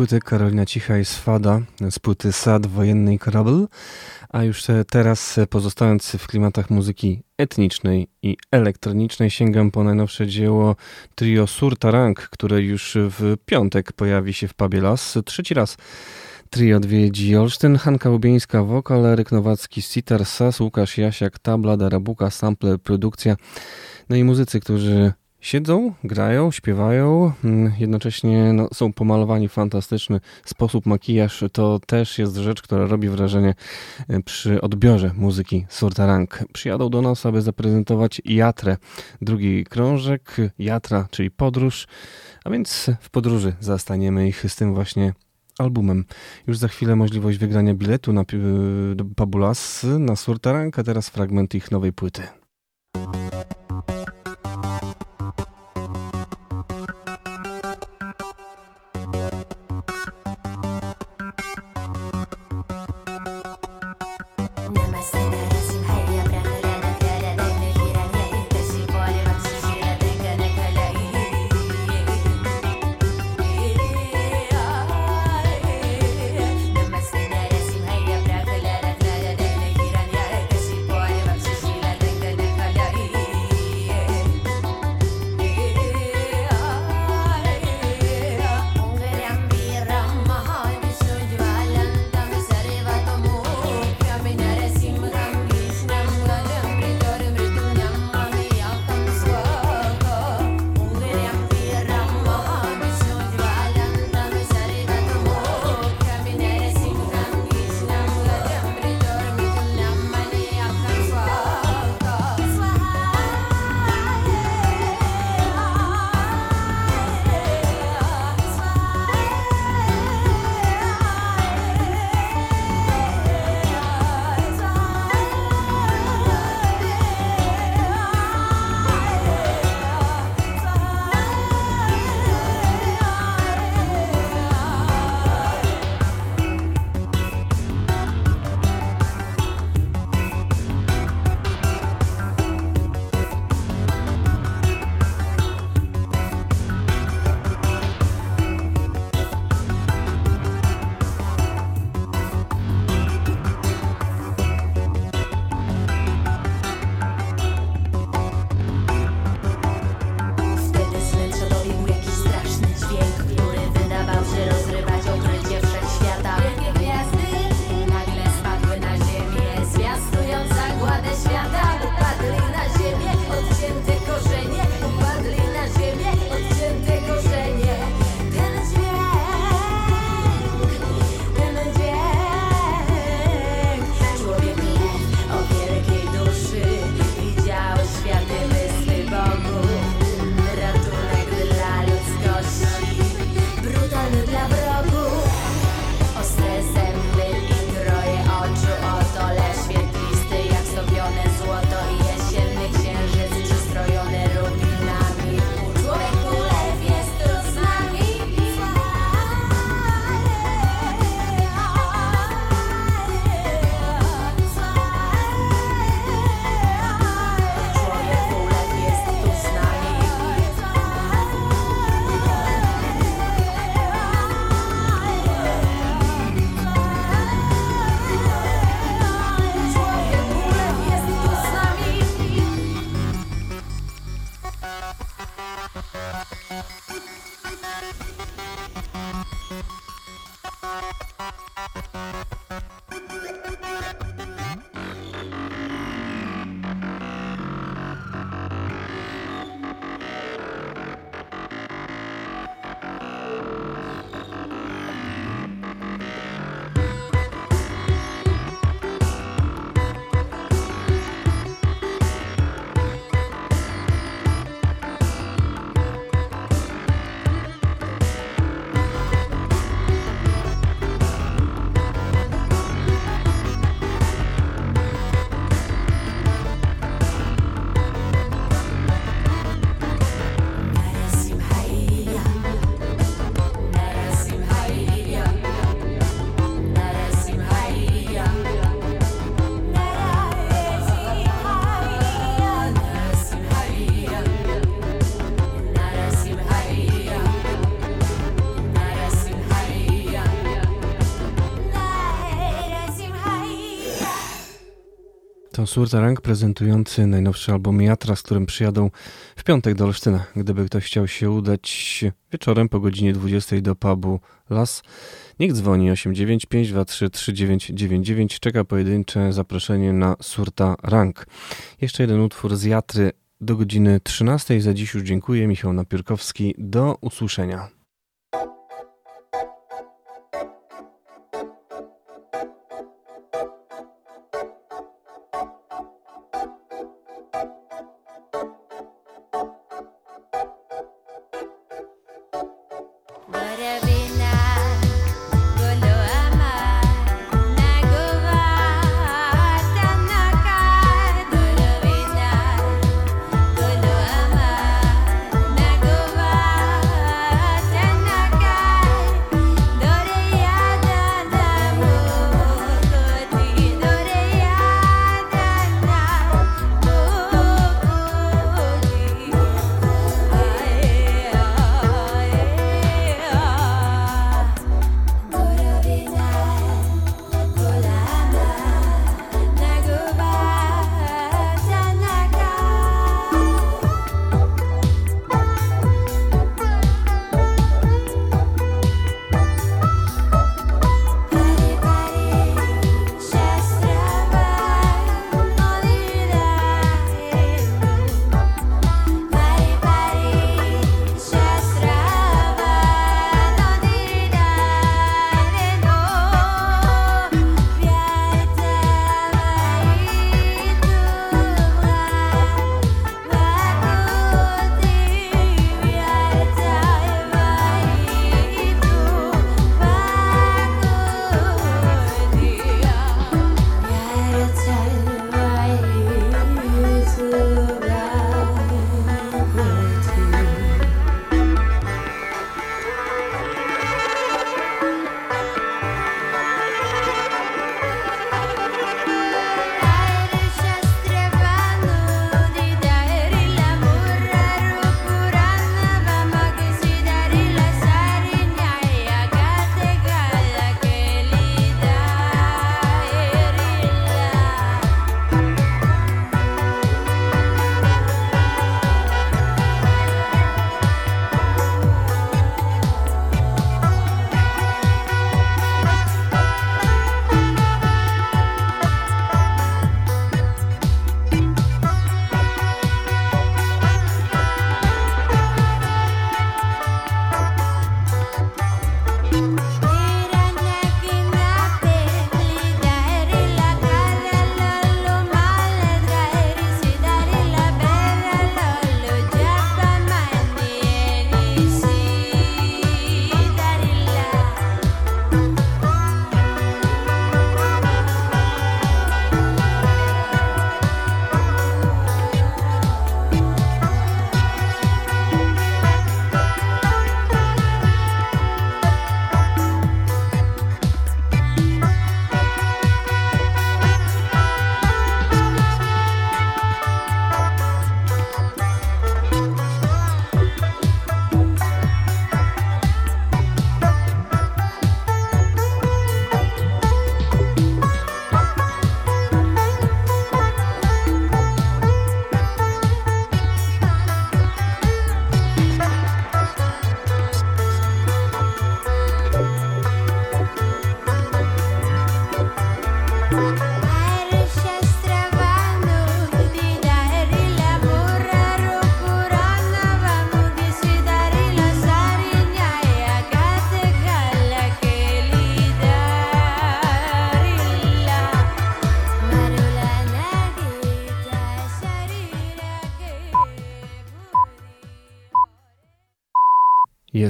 Płyty Karolina Cicha i Swada, z płyty Sad Wojennej Korabel, a już te- teraz e, pozostając w klimatach muzyki etnicznej i elektronicznej sięgam po najnowsze dzieło trio Surtarang, które już w piątek pojawi się w pubie Las. Trzeci raz trio odwiedzi Olsztyn, Hanka Łubieńska, wokal, Eryk Nowacki, sitar, sas, Łukasz Jasiak, tabla, Darabuka, sample, produkcja. No i muzycy, którzy siedzą, grają, śpiewają, mm, jednocześnie no, są pomalowani w fantastyczny sposób. Makijaż to też jest rzecz, która robi wrażenie e, przy odbiorze muzyki Surtarang. Przyjadą do nas, aby zaprezentować Jatrę, drugi krążek, Jatra, czyli podróż, a więc w podróży zastaniemy ich z tym właśnie albumem. Już za chwilę możliwość wygrania biletu na do Pabulas na Surtarang, a teraz fragment ich nowej płyty. To Surtarang prezentujący najnowszy album Jatra, z którym przyjadą w piątek do Olsztyna. Gdyby ktoś chciał się udać wieczorem po godzinie 20 do pubu Las, niech dzwoni 89523 3999. Czeka pojedyncze zaproszenie na Surta Rank. Jeszcze jeden utwór z Jatry do godziny 13. Za dziś już dziękuję. Michał Napiórkowski. Do usłyszenia.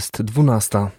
Jest dwunasta.